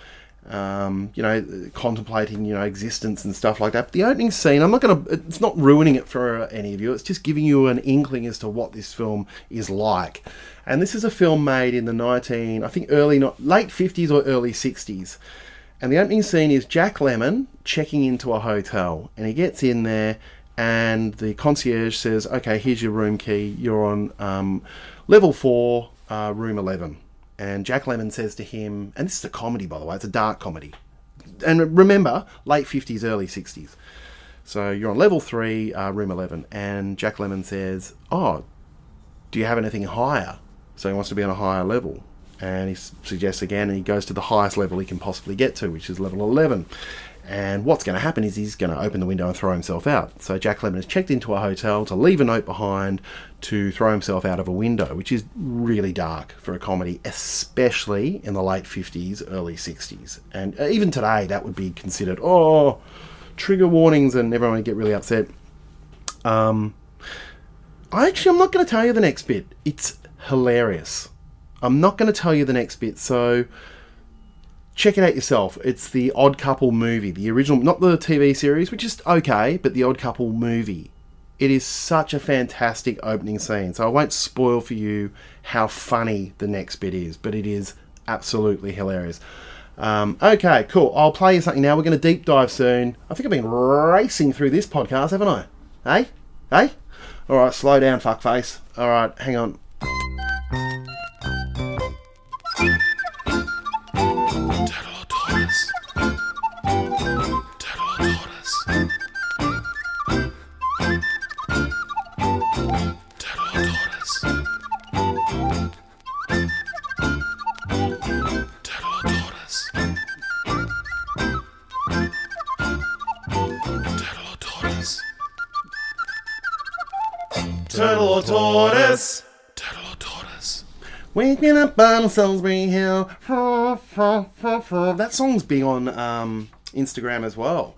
um, you know, contemplating, you know, existence and stuff like that. The opening scene, I'm not to, it's not ruining it for any of you. It's just giving you an inkling as to what this film is like. And this is a film made in the 19, I think early, not late 50s or early 60s. And the opening scene is Jack Lemmon checking into a hotel, and he gets in there, and the concierge says, "Okay, here's your room key. You're on um, level four, uh, room 11." And Jack Lemmon says to him, and this is a comedy, by the way, it's a dark comedy. And remember, late 50s, early 60s. So you're on level three, uh, room 11. And Jack Lemmon says, Oh, do you have anything higher? So he wants to be on a higher level. And he suggests again, and he goes to the highest level he can possibly get to, which is level 11. And what's going to happen is he's going to open the window and throw himself out. So Jack Lemmon has checked into a hotel to leave a note behind to throw himself out of a window, which is really dark for a comedy, especially in the late 50s, early 60s. And uh, even today, that would be considered, oh, trigger warnings and everyone would get really upset. Um, I actually, I'm not going to tell you the next bit. It's hilarious. I'm not going to tell you the next bit. So check it out yourself. It's the Odd Couple movie, the original, not the TV series, which is okay, but the Odd Couple movie. It is such a fantastic opening scene. So I won't spoil for you how funny the next bit is, but it is absolutely hilarious. Um, okay, cool. I'll play you something now. We're going to deep dive soon. I think I've been racing through this podcast, haven't I? Hey? Hey? All right, slow down, fuckface. All right, hang on. Turtle or tortoise? Turtle or tortoise? Waking up on Salisbury Hill. That song's big on um, Instagram as well.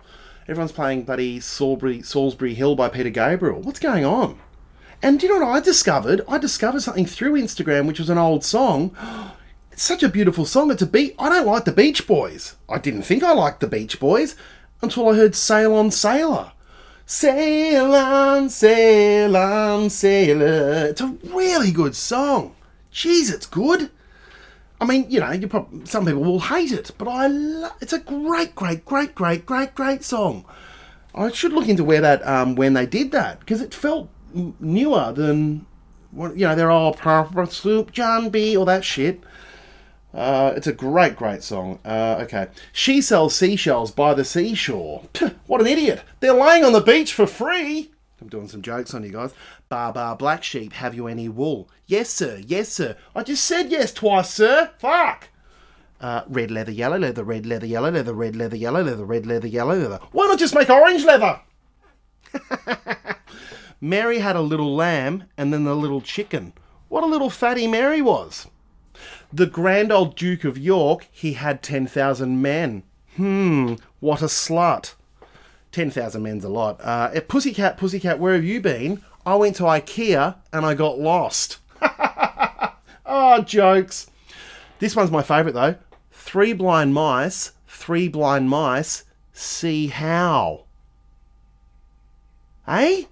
Everyone's playing bloody Salisbury, Salisbury Hill by Peter Gabriel. What's going on? And do you know what I discovered? I discovered something through Instagram, which was an old song. It's such a beautiful song. It's a beat. I don't like the Beach Boys. I didn't think I liked the Beach Boys until I heard Sail on Sailor. Sail on, sail on, sailor. It's a really good song. Jeez, it's good. I mean, you know, you probably, some people will hate it, but I lo- it's a great, great, great, great, great, great song. I should look into where that um, when they did that because it felt newer than what you know. They're all Sloop, John B, all that shit. Uh, it's a great, great song. Uh, okay. She sells seashells by the seashore. what an idiot. They're laying on the beach for free. I'm doing some jokes on you guys. Bar bar black sheep, have you any wool? Yes, sir. Yes, sir. I just said yes twice, sir. Fuck. Uh, red leather, yellow leather, red leather, yellow leather, red leather, yellow leather, red leather, yellow leather. Why not just make orange leather? Mary had a little lamb and then a little chicken. What a little fatty Mary was. The grand old Duke of York, he had 10,000 men. Hmm, what a slut. 10,000 men's a lot. Uh, eh, pussycat, Pussycat, where have you been? I went to IKEA and I got lost. oh, jokes. This one's my favourite though. Three blind mice, three blind mice, see how. Eh?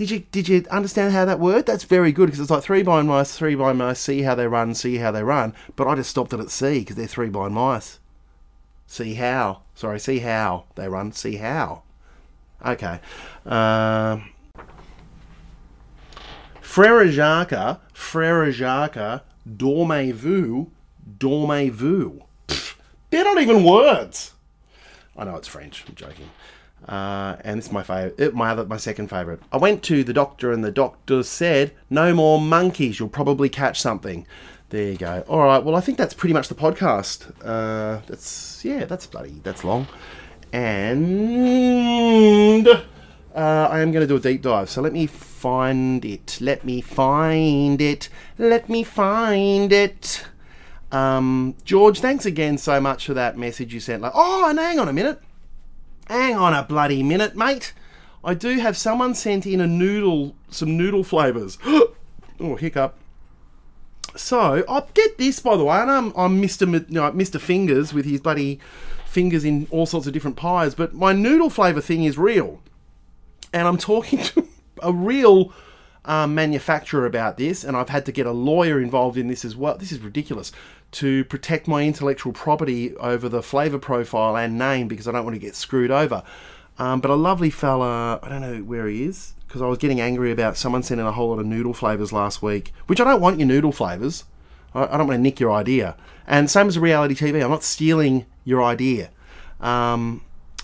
Did you did you understand how that worked? That's very good because it's like three blind mice, three blind mice, see how they run, see how they run. But I just stopped it at see because they're three blind mice. See how. Sorry, see how they run, see how. Okay. Um, Frère Jacques, Frère Jacques, dormez-vous, dormez-vous. They're not even words. I know it's French. I'm joking. Uh, and is my favorite, my other, my second favorite. I went to the doctor, and the doctor said, "No more monkeys. You'll probably catch something." There you go. All right. Well, I think that's pretty much the podcast. Uh, that's yeah. That's bloody. That's long. And uh, I am going to do a deep dive. So let me find it. Let me find it. Let me find it. Um, George, thanks again so much for that message you sent. Like, oh, and hang on a minute. Hang on a bloody minute, mate. I do have someone sent in a noodle, some noodle flavours. oh, hiccup. So, I get this, by the way, and I'm, I'm Mr. M- know, Mr. Fingers with his bloody fingers in all sorts of different pies, but my noodle flavour thing is real. And I'm talking to a real um, manufacturer about this, and I've had to get a lawyer involved in this as well. This is ridiculous to protect my intellectual property over the flavour profile and name because I don't want to get screwed over. Um, but a lovely fella, I don't know where he is because I was getting angry about someone sending a whole lot of noodle flavours last week, which I don't want your noodle flavours. I, I don't want to nick your idea. And same as reality TV, I'm not stealing your idea. Um,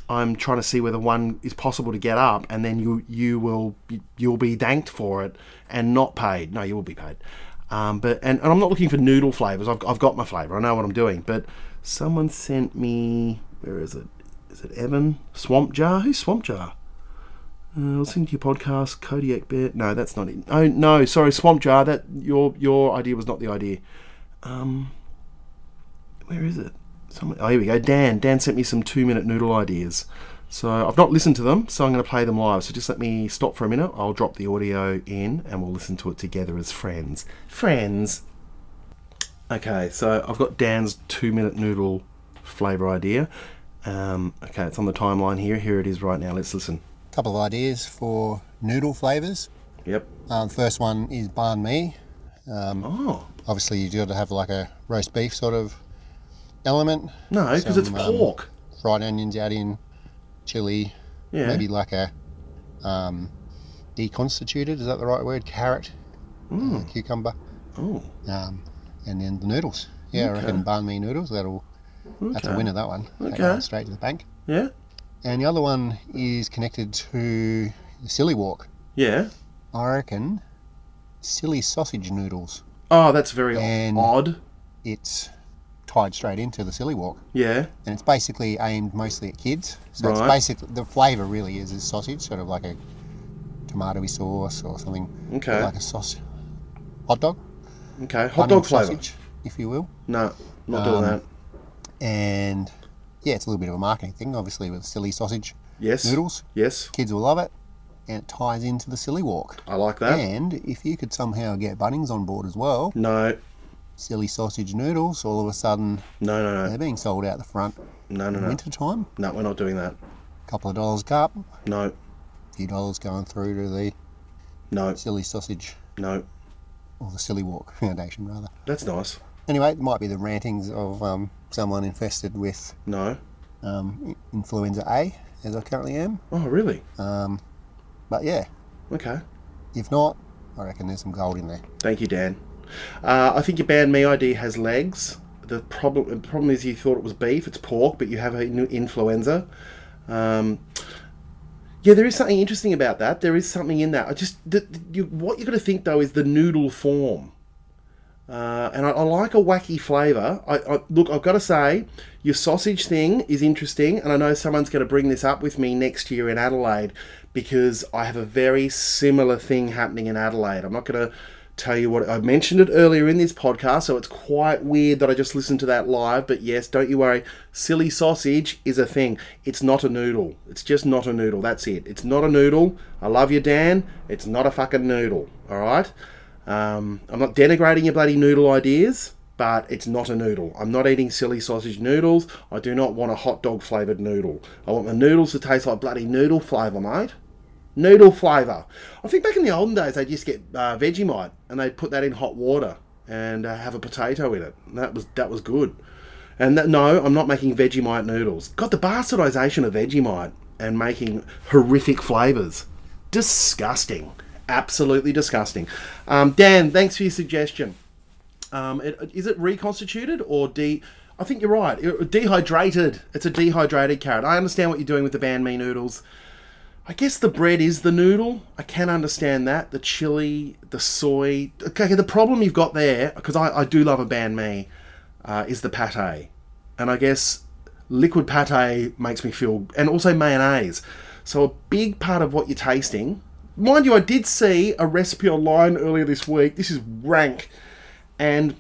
I'm trying to see whether one is possible to get up, and then you you will you'll be danked for it and not paid. No, you will be paid. Um, but and, and I'm not looking for noodle flavors. I've, I've got my flavor. I know what I'm doing. But someone sent me where is it? Is it Evan Swamp Jar? Who's Swamp Jar? Uh, listening to your podcast, Kodiak Bear. No, that's not it. Oh no, sorry, Swamp Jar. That your your idea was not the idea. Um, where is it? Someone, oh, here we go. Dan. Dan sent me some two-minute noodle ideas. So I've not listened to them, so I'm going to play them live. So just let me stop for a minute. I'll drop the audio in, and we'll listen to it together as friends. Friends. Okay, so I've got Dan's two-minute noodle flavour idea. Um, okay, it's on the timeline here. Here it is right now. Let's listen. couple of ideas for noodle flavours. Yep. Um, first one is banh mi. Um, oh. Obviously, you got to have like a roast beef sort of element. No, because it's um, pork. fried onions out in, chili. Yeah. Maybe like a um, deconstituted. Is that the right word? Carrot, uh, cucumber. Oh. Um, and then the noodles. Yeah, Okay. I reckon banh mi noodles. That'll that's a winner. That one. Okay. goes straight to the bank. Yeah. And the other one is connected to the silly walk. Yeah. I reckon silly sausage noodles. Oh, that's very And odd. It's tied straight into the silly walk. Yeah. And it's basically aimed mostly at kids. So it's basically the flavour really is is sausage, sort of like a tomatoey sauce or something. Okay. Like a sauce hot dog. Okay. Hot dog flavour. sausage, if you will. No, not doing Um, that. And yeah, it's a little bit of a marketing thing, obviously, with silly sausage Yes. noodles. Yes. Kids will love it. And it ties into the silly walk. I like that. And if you could somehow get Bunnings on board as well, No. Silly sausage noodles, all of a sudden No, no, no. they're being sold out the front. No, no, in no. Winter time, No, we're not doing that. a couple of dollars a cup, No. a few dollars going through to the No. silly sausage No. or the silly walk foundation rather. That's nice. Anyway, it might be the rantings of um, someone infested with No. um, influenza A, as I currently am. Oh, really? Um, but yeah, Okay. if not, I reckon there's some gold in there. Thank you, Dan. Uh, I think your banh mi ID has legs. The problem the problem is you thought it was beef. It's pork, but you have a new influenza. Um, yeah, there is something interesting about that. There is something in that. I just the, you, what you got to think though is the noodle form. Uh, and I, I like a wacky flavour. I, I look. I've got to say, your sausage thing is interesting, and I know someone's going to bring this up with me next year in Adelaide because I have a very similar thing happening in Adelaide. I'm not going to Tell you what, I mentioned it earlier in this podcast, so it's quite weird that I just listened to that live. But yes, don't you worry. Silly sausage is a thing. It's not a noodle. It's just not a noodle. That's it. It's not a noodle. I love you, Dan. It's not a fucking noodle. All right. Um, I'm not denigrating your bloody noodle ideas, but it's not a noodle. I'm not eating silly sausage noodles. I do not want a hot dog flavoured noodle. I want my noodles to taste like bloody noodle flavour, mate. Noodle flavour. I think back in the olden days, they'd just get uh, Vegemite and they'd put that in hot water and uh, have a potato in it. And that was that was good. And that, no, I'm not making Vegemite noodles. Got the bastardisation of Vegemite and making horrific flavours. Disgusting. Absolutely disgusting. Um, Dan, thanks for your suggestion. Um, it, is it reconstituted or de? I think you're right. Dehydrated. It's a dehydrated carrot. I understand what you're doing with the banh mi noodles. I guess the bread is the noodle. I can understand that. The chili, the soy. Okay, the problem you've got there, because I, I do love a banh mi, uh, is the pate. And I guess liquid pate makes me feel. And also mayonnaise. So a big part of what you're tasting. Mind you, I did see a recipe online earlier this week. This is rank. And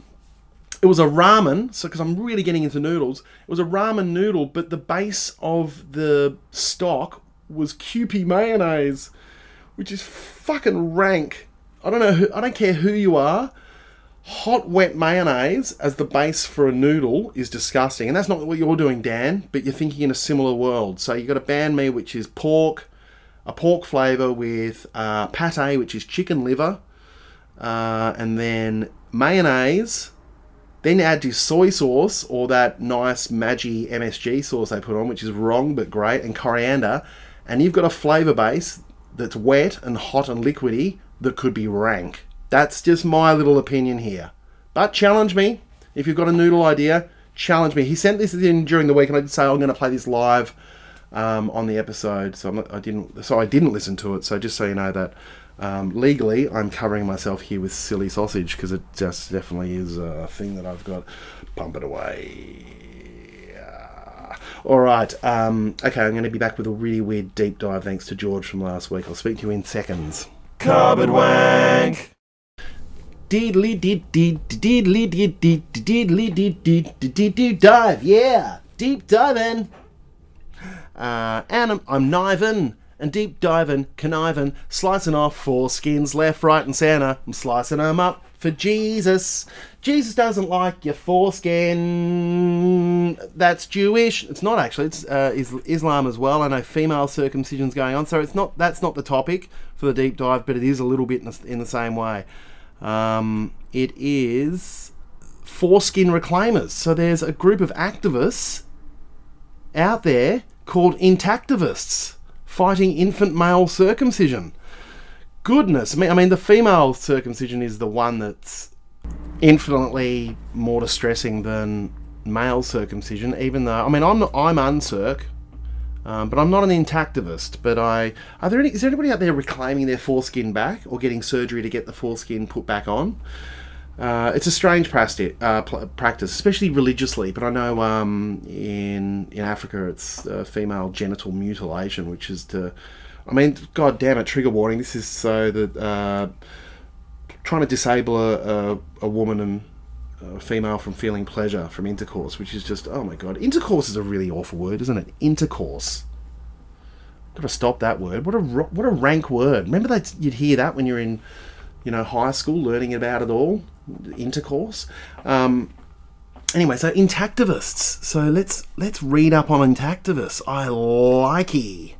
it was a ramen, so because I'm really getting into noodles, it was a ramen noodle, but the base of the stock was Kewpie mayonnaise, which is fucking rank. I don't know. Who, I don't care who you are. Hot wet mayonnaise as the base for a noodle is disgusting, and that's not what you're doing, Dan. But you're thinking in a similar world. So you got a banh mi, which is pork, a pork flavour with uh, pate, which is chicken liver, uh, and then mayonnaise. Then add your soy sauce or that nice Maggi MSG sauce they put on, which is wrong but great, and coriander, and you've got a flavour base that's wet and hot and liquidy that could be rank. That's just my little opinion here. But challenge me if you've got a noodle idea. Challenge me. He sent this in during the week, and I did say I'm going to play this live um, on the episode. So not, I didn't. So I didn't listen to it. So just so you know that um, legally, I'm covering myself here with silly sausage because it just definitely is a thing that I've got. Pump it away. All right. Um, okay, I'm going to be back with a really weird deep dive. Thanks to George from last week. I'll speak to you in seconds. Carbon wank. Diddly did did diddly did did diddly did did did did dive. Yeah, deep diving. Uh, and I'm, I'm kniving and deep diving, conniving, slicing off four skins left, right, and centre. I'm slicing them up for Jesus. Jesus doesn't like your foreskin. That's Jewish. It's not actually. It's uh, is- Islam as well. I know female circumcision's going on, so it's not. That's not the topic for the deep dive, but it is a little bit in the, in the same way. Um, it is foreskin reclaimers. So there's a group of activists out there called intactivists fighting infant male circumcision. Goodness! I mean, the female circumcision is the one that's infinitely more distressing than male circumcision. Even though, I mean, I'm I'm uncirc, um, but I'm not an intactivist. But I are there any, is there anybody out there reclaiming their foreskin back or getting surgery to get the foreskin put back on? Uh, it's a strange practice, uh, practice, especially religiously. But I know um, in in Africa, it's uh, female genital mutilation, which is to, I mean, god damn it, trigger warning. This is so that uh, trying to disable a, a, a woman and a female from feeling pleasure from intercourse, which is just oh my god, intercourse is a really awful word, isn't it? Intercourse. Got to stop that word. What a what a rank word. Remember that you'd hear that when you're in, you know, high school, learning about it all, intercourse. Um, anyway, so intactivists. So let's let's read up on intactivists. I likey.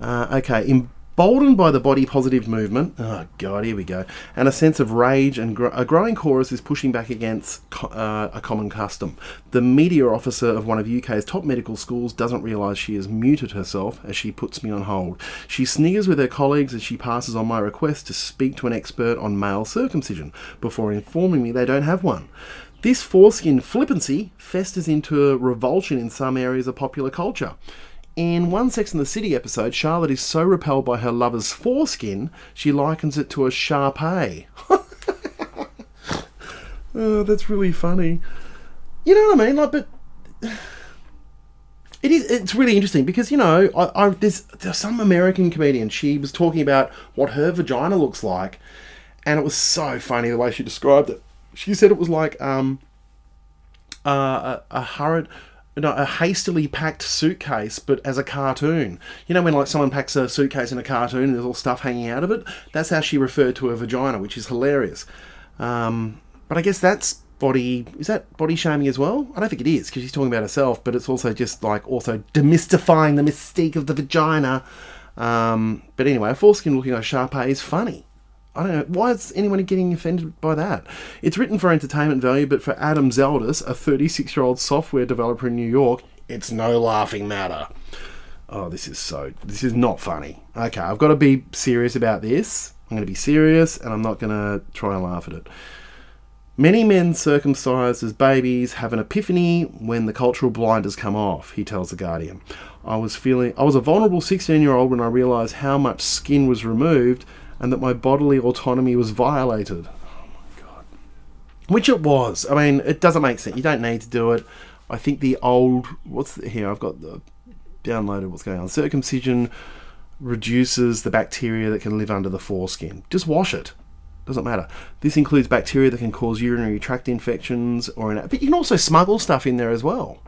Uh, okay, emboldened by the body positive movement. Oh god, here we go. And a sense of rage and gr- a growing chorus is pushing back against co- uh, a common custom. The media officer of one of UK's top medical schools doesn't realise she has muted herself as she puts me on hold. She sniggers with her colleagues as she passes on my request to speak to an expert on male circumcision before informing me they don't have one. This foreskin flippancy festers into a revulsion in some areas of popular culture. In one Sex and the City episode, Charlotte is so repelled by her lover's foreskin, she likens it to a Shar-Pei. oh, that's really funny. You know what I mean? Like, but it is. It's really interesting because you know, I, I there's there's some American comedian. She was talking about what her vagina looks like, and it was so funny the way she described it. She said it was like um, uh, a, a no, a hastily packed suitcase, but as a cartoon. You know when like someone packs a suitcase in a cartoon and there's all stuff hanging out of it. That's how she referred to her vagina, which is hilarious. Um, but I guess that's body is that body shaming as well? I don't think it is because she's talking about herself, but it's also just like also demystifying the mystique of the vagina. Um, but anyway, a foreskin looking like Shar-Pei is funny. I don't know. Why is anyone getting offended by that? It's written for entertainment value, but for Adam Zeldis, a 36 year old software developer in New York, it's no laughing matter. Oh, this is so. This is not funny. Okay, I've got to be serious about this. I'm going to be serious and I'm not going to try and laugh at it. Many men circumcised as babies have an epiphany when the cultural blinders come off, he tells The Guardian. I was feeling I was a vulnerable 16 year old when I realised how much skin was removed and that my bodily autonomy was violated. Oh my god. Which it was. I mean, it doesn't make sense. You don't need to do it. I think the old what's the, here? I've got the downloaded what's going on. Circumcision reduces the bacteria that can live under the foreskin. Just wash it. Doesn't matter. This includes bacteria that can cause urinary tract infections or an, but you can also smuggle stuff in there as well.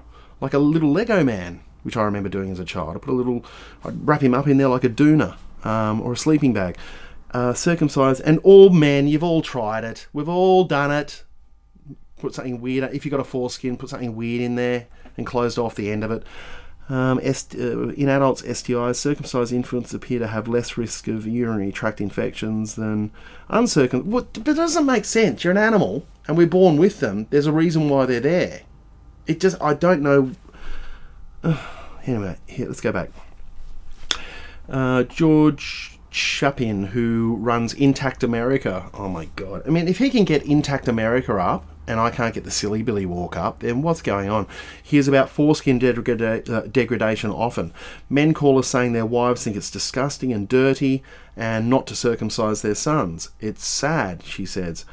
Like a little Lego man, which I remember doing as a child. I put a little I'd wrap him up in there like a doona um, or a sleeping bag uh, circumcised, and all men, you've all tried it. We've all done it. Put something weird. If you've got a foreskin, put something weird in there and closed off the end of it. Um, est- uh, in adults, STIs, circumcised infants appear to have less risk of urinary tract infections than uncircumcised. What, but it doesn't make sense. You're an animal, and we're born with them. There's a reason why they're there. It just, I don't know. Anyway, here, let's go back. Uh, George Chapin, who runs Intact America. Oh my god! I mean, if he can get Intact America up, and I can't get the Silly Billy walk up, then what's going on? Here's about foreskin uh, degradation often. Men call us saying their wives think it's disgusting and dirty, and not to circumcise their sons. It's sad, she says.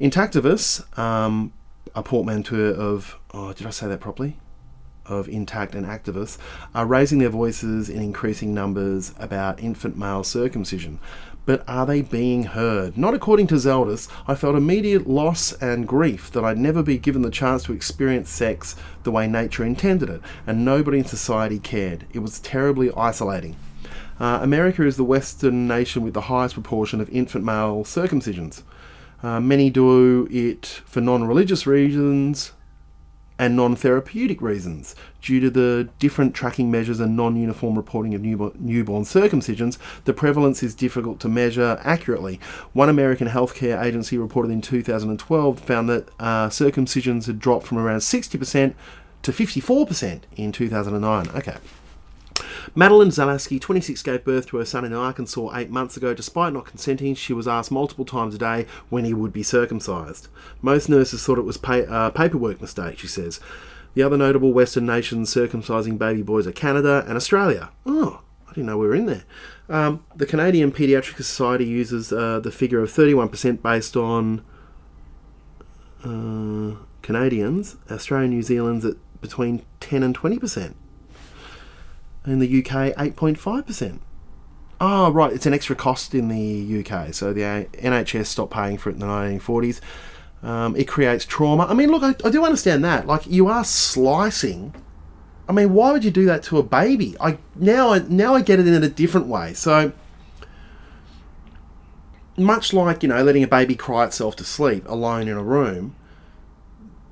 Intactivus, um, a portmanteau of. Oh, did I say that properly? Of intact and activists are raising their voices in increasing numbers about infant male circumcision. But are they being heard? Not according to Zeldis. I felt immediate loss and grief that I'd never be given the chance to experience sex the way nature intended it, and nobody in society cared. It was terribly isolating. Uh, America is the Western nation with the highest proportion of infant male circumcisions. Uh, many do it for non religious reasons, and non therapeutic reasons. Due to the different tracking measures and non uniform reporting of newborn, circumcisions, the prevalence is difficult to measure accurately. One American healthcare agency reported in 2012 found that uh, circumcisions had dropped from around 60% to 54% in 2009. Okay. Madeline Zalaski, 26, gave birth to her son in Arkansas eight months ago. Despite not consenting, she was asked multiple times a day when he would be circumcised. Most nurses thought it was a uh, paperwork mistake, she says. The other notable Western nations circumcising baby boys are Canada and Australia. Oh, I didn't know we were in there. Um, the Canadian Pediatric Society uses uh, the figure of 31% based on uh, Canadians. Australia and New Zealand's at between 10 and 20% in the UK 8.5%. Oh, right, it's an extra cost in the UK. So the NHS stopped paying for it in the 1940s. Um, it creates trauma. I mean, look, I, I, do understand that. Like, you are slicing. I mean, why would you do that to a baby? I now, I, now I get it in a different way. So, much like you know, letting a baby cry itself to sleep alone in a room,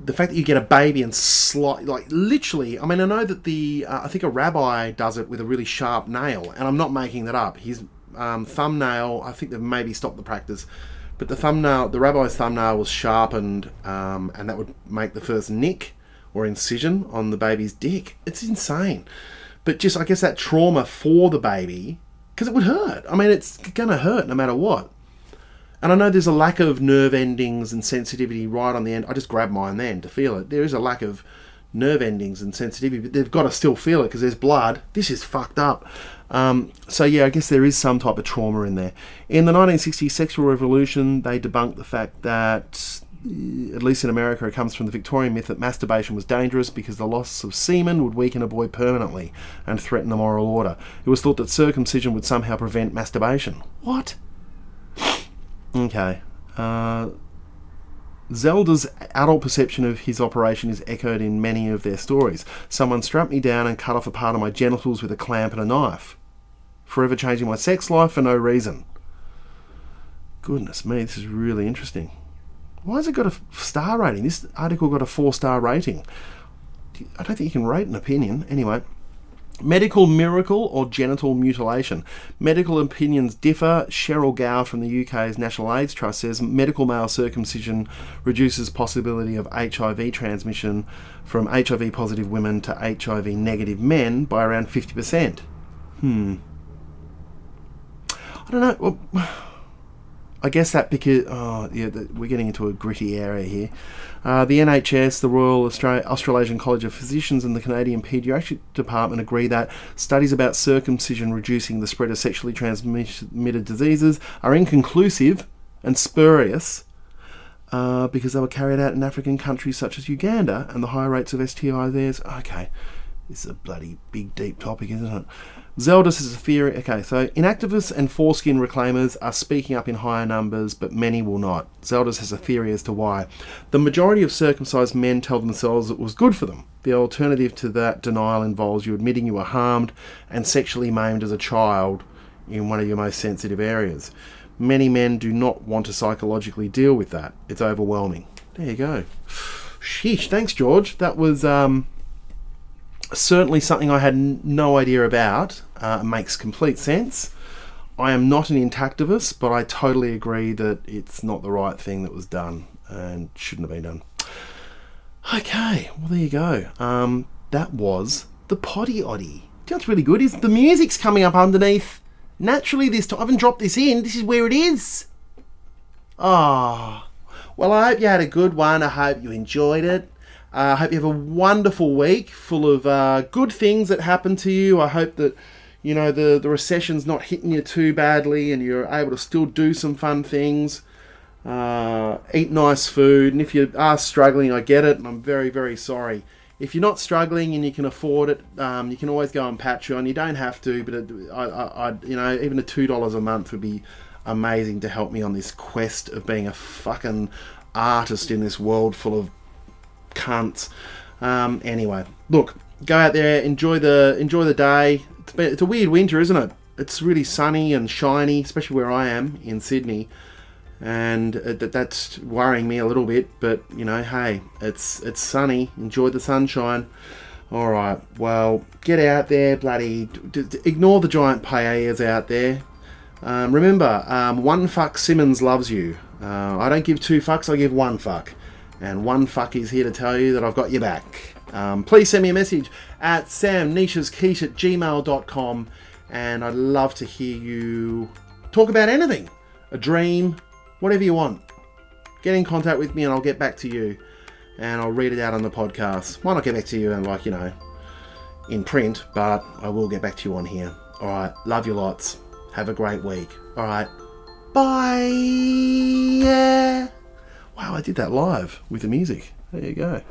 the fact that you get a baby and slice, like literally, I mean, I know that the, uh, I think a rabbi does it with a really sharp nail, and I'm not making that up. His um, thumbnail, I think they've maybe stopped the practice, but the thumbnail, the rabbi's thumbnail was sharpened, um, and that would make the first nick or incision on the baby's dick. It's insane. But just, I guess, that trauma for the baby, because it would hurt. I mean, it's to hurt no matter what. And I know there's a lack of nerve endings and sensitivity right on the end. I just grab mine then to feel it. There is a lack of nerve endings and sensitivity, but they've got to still feel it because there's blood. This is fucked up. Um, so yeah, I guess there is some type of trauma in there. In the 1960s sexual revolution, they debunked the fact that, at least in America, it comes from the Victorian myth that masturbation was dangerous because the loss of semen would weaken a boy permanently and threaten the moral order. It was thought that circumcision would somehow prevent masturbation. What? Okay. Uh, Zeldis' adult perception of his operation is echoed in many of their stories. Someone strapped me down and cut off a part of my genitals with a clamp and a knife, forever changing my sex life for no reason. Goodness me, this is really interesting. Why has it got a star rating? This article got a four star rating. I don't think you can rate an opinion. Anyway, Medical miracle or genital mutilation? Medical opinions differ. Cheryl Gow from the UK's National AIDS Trust says medical male circumcision reduces possibility of HIV transmission from HIV positive women to HIV negative men by around 50%. Hmm. I don't know. Well, I guess that because oh yeah, we're getting into a gritty area here. Uh, the NHS, the Royal Australia, Australasian College of Physicians, and the Canadian Paediatric Department agree that studies about circumcision reducing the spread of sexually transmitted diseases are inconclusive and spurious uh, because they were carried out in African countries such as Uganda and the high rates of STI there. Okay, this is a bloody big, deep topic, isn't it? Zeldis is a theory. Okay, so intactivists and foreskin reclaimers are speaking up in higher numbers, but many will not. Zeldis has a theory as to why. The majority of circumcised men tell themselves it was good for them. The alternative to that denial involves you admitting you were harmed and sexually maimed as a child in one of your most sensitive areas. Many men do not want to psychologically deal with that. It's overwhelming. There you go. Sheesh. Thanks, George. That was um, certainly something I had no idea about. Uh, makes complete sense. I am not an intactivist, but I totally agree that it's not the right thing that was done and shouldn't have been done. Okay, well there you go. Um, that was the Potty Oddy. That's really good. Is the music's coming up underneath? Naturally, this time I haven't dropped this in. This is where it is. Ah, oh. well, I hope you had a good one. I hope you enjoyed it. Uh, I uh, hope you have a wonderful week full of uh, good things that happen to you. I hope that you know the the recession's not hitting you too badly, and you're able to still do some fun things. Uh, eat nice food, and if you are struggling, I get it, and I'm very very sorry. If you're not struggling and you can afford it, um, you can always go on Patreon. You don't have to, but it, I, I, I, you know, even a two dollars a month would be amazing to help me on this quest of being a fucking artist in this world full of cunts. Um, anyway, look, go out there, enjoy the enjoy the day. Been, it's a weird winter, isn't it? It's really sunny and shiny, especially where I am in Sydney, and uh, that's worrying me a little bit. But you know, hey, it's it's sunny. Enjoy the sunshine. All right. Well, get out there, bloody. D- d- ignore the giant paellas out there. Um, remember, um, one fuck Simmons loves you. Uh, I don't give two fucks. I give one fuck. And one fuck is here to tell you that I've got your back. Um, please send me a message at samnicheasquiche at gmail.com and I'd love to hear you talk about anything. A dream, whatever you want. Get in contact with me and I'll get back to you. And I'll read it out on the podcast. Might not get back to you and like, you know, in print, but I will get back to you on here. Alright, love you lots. Have a great week. Alright. Bye. Yeah. Wow, I did that live with the music. There you go.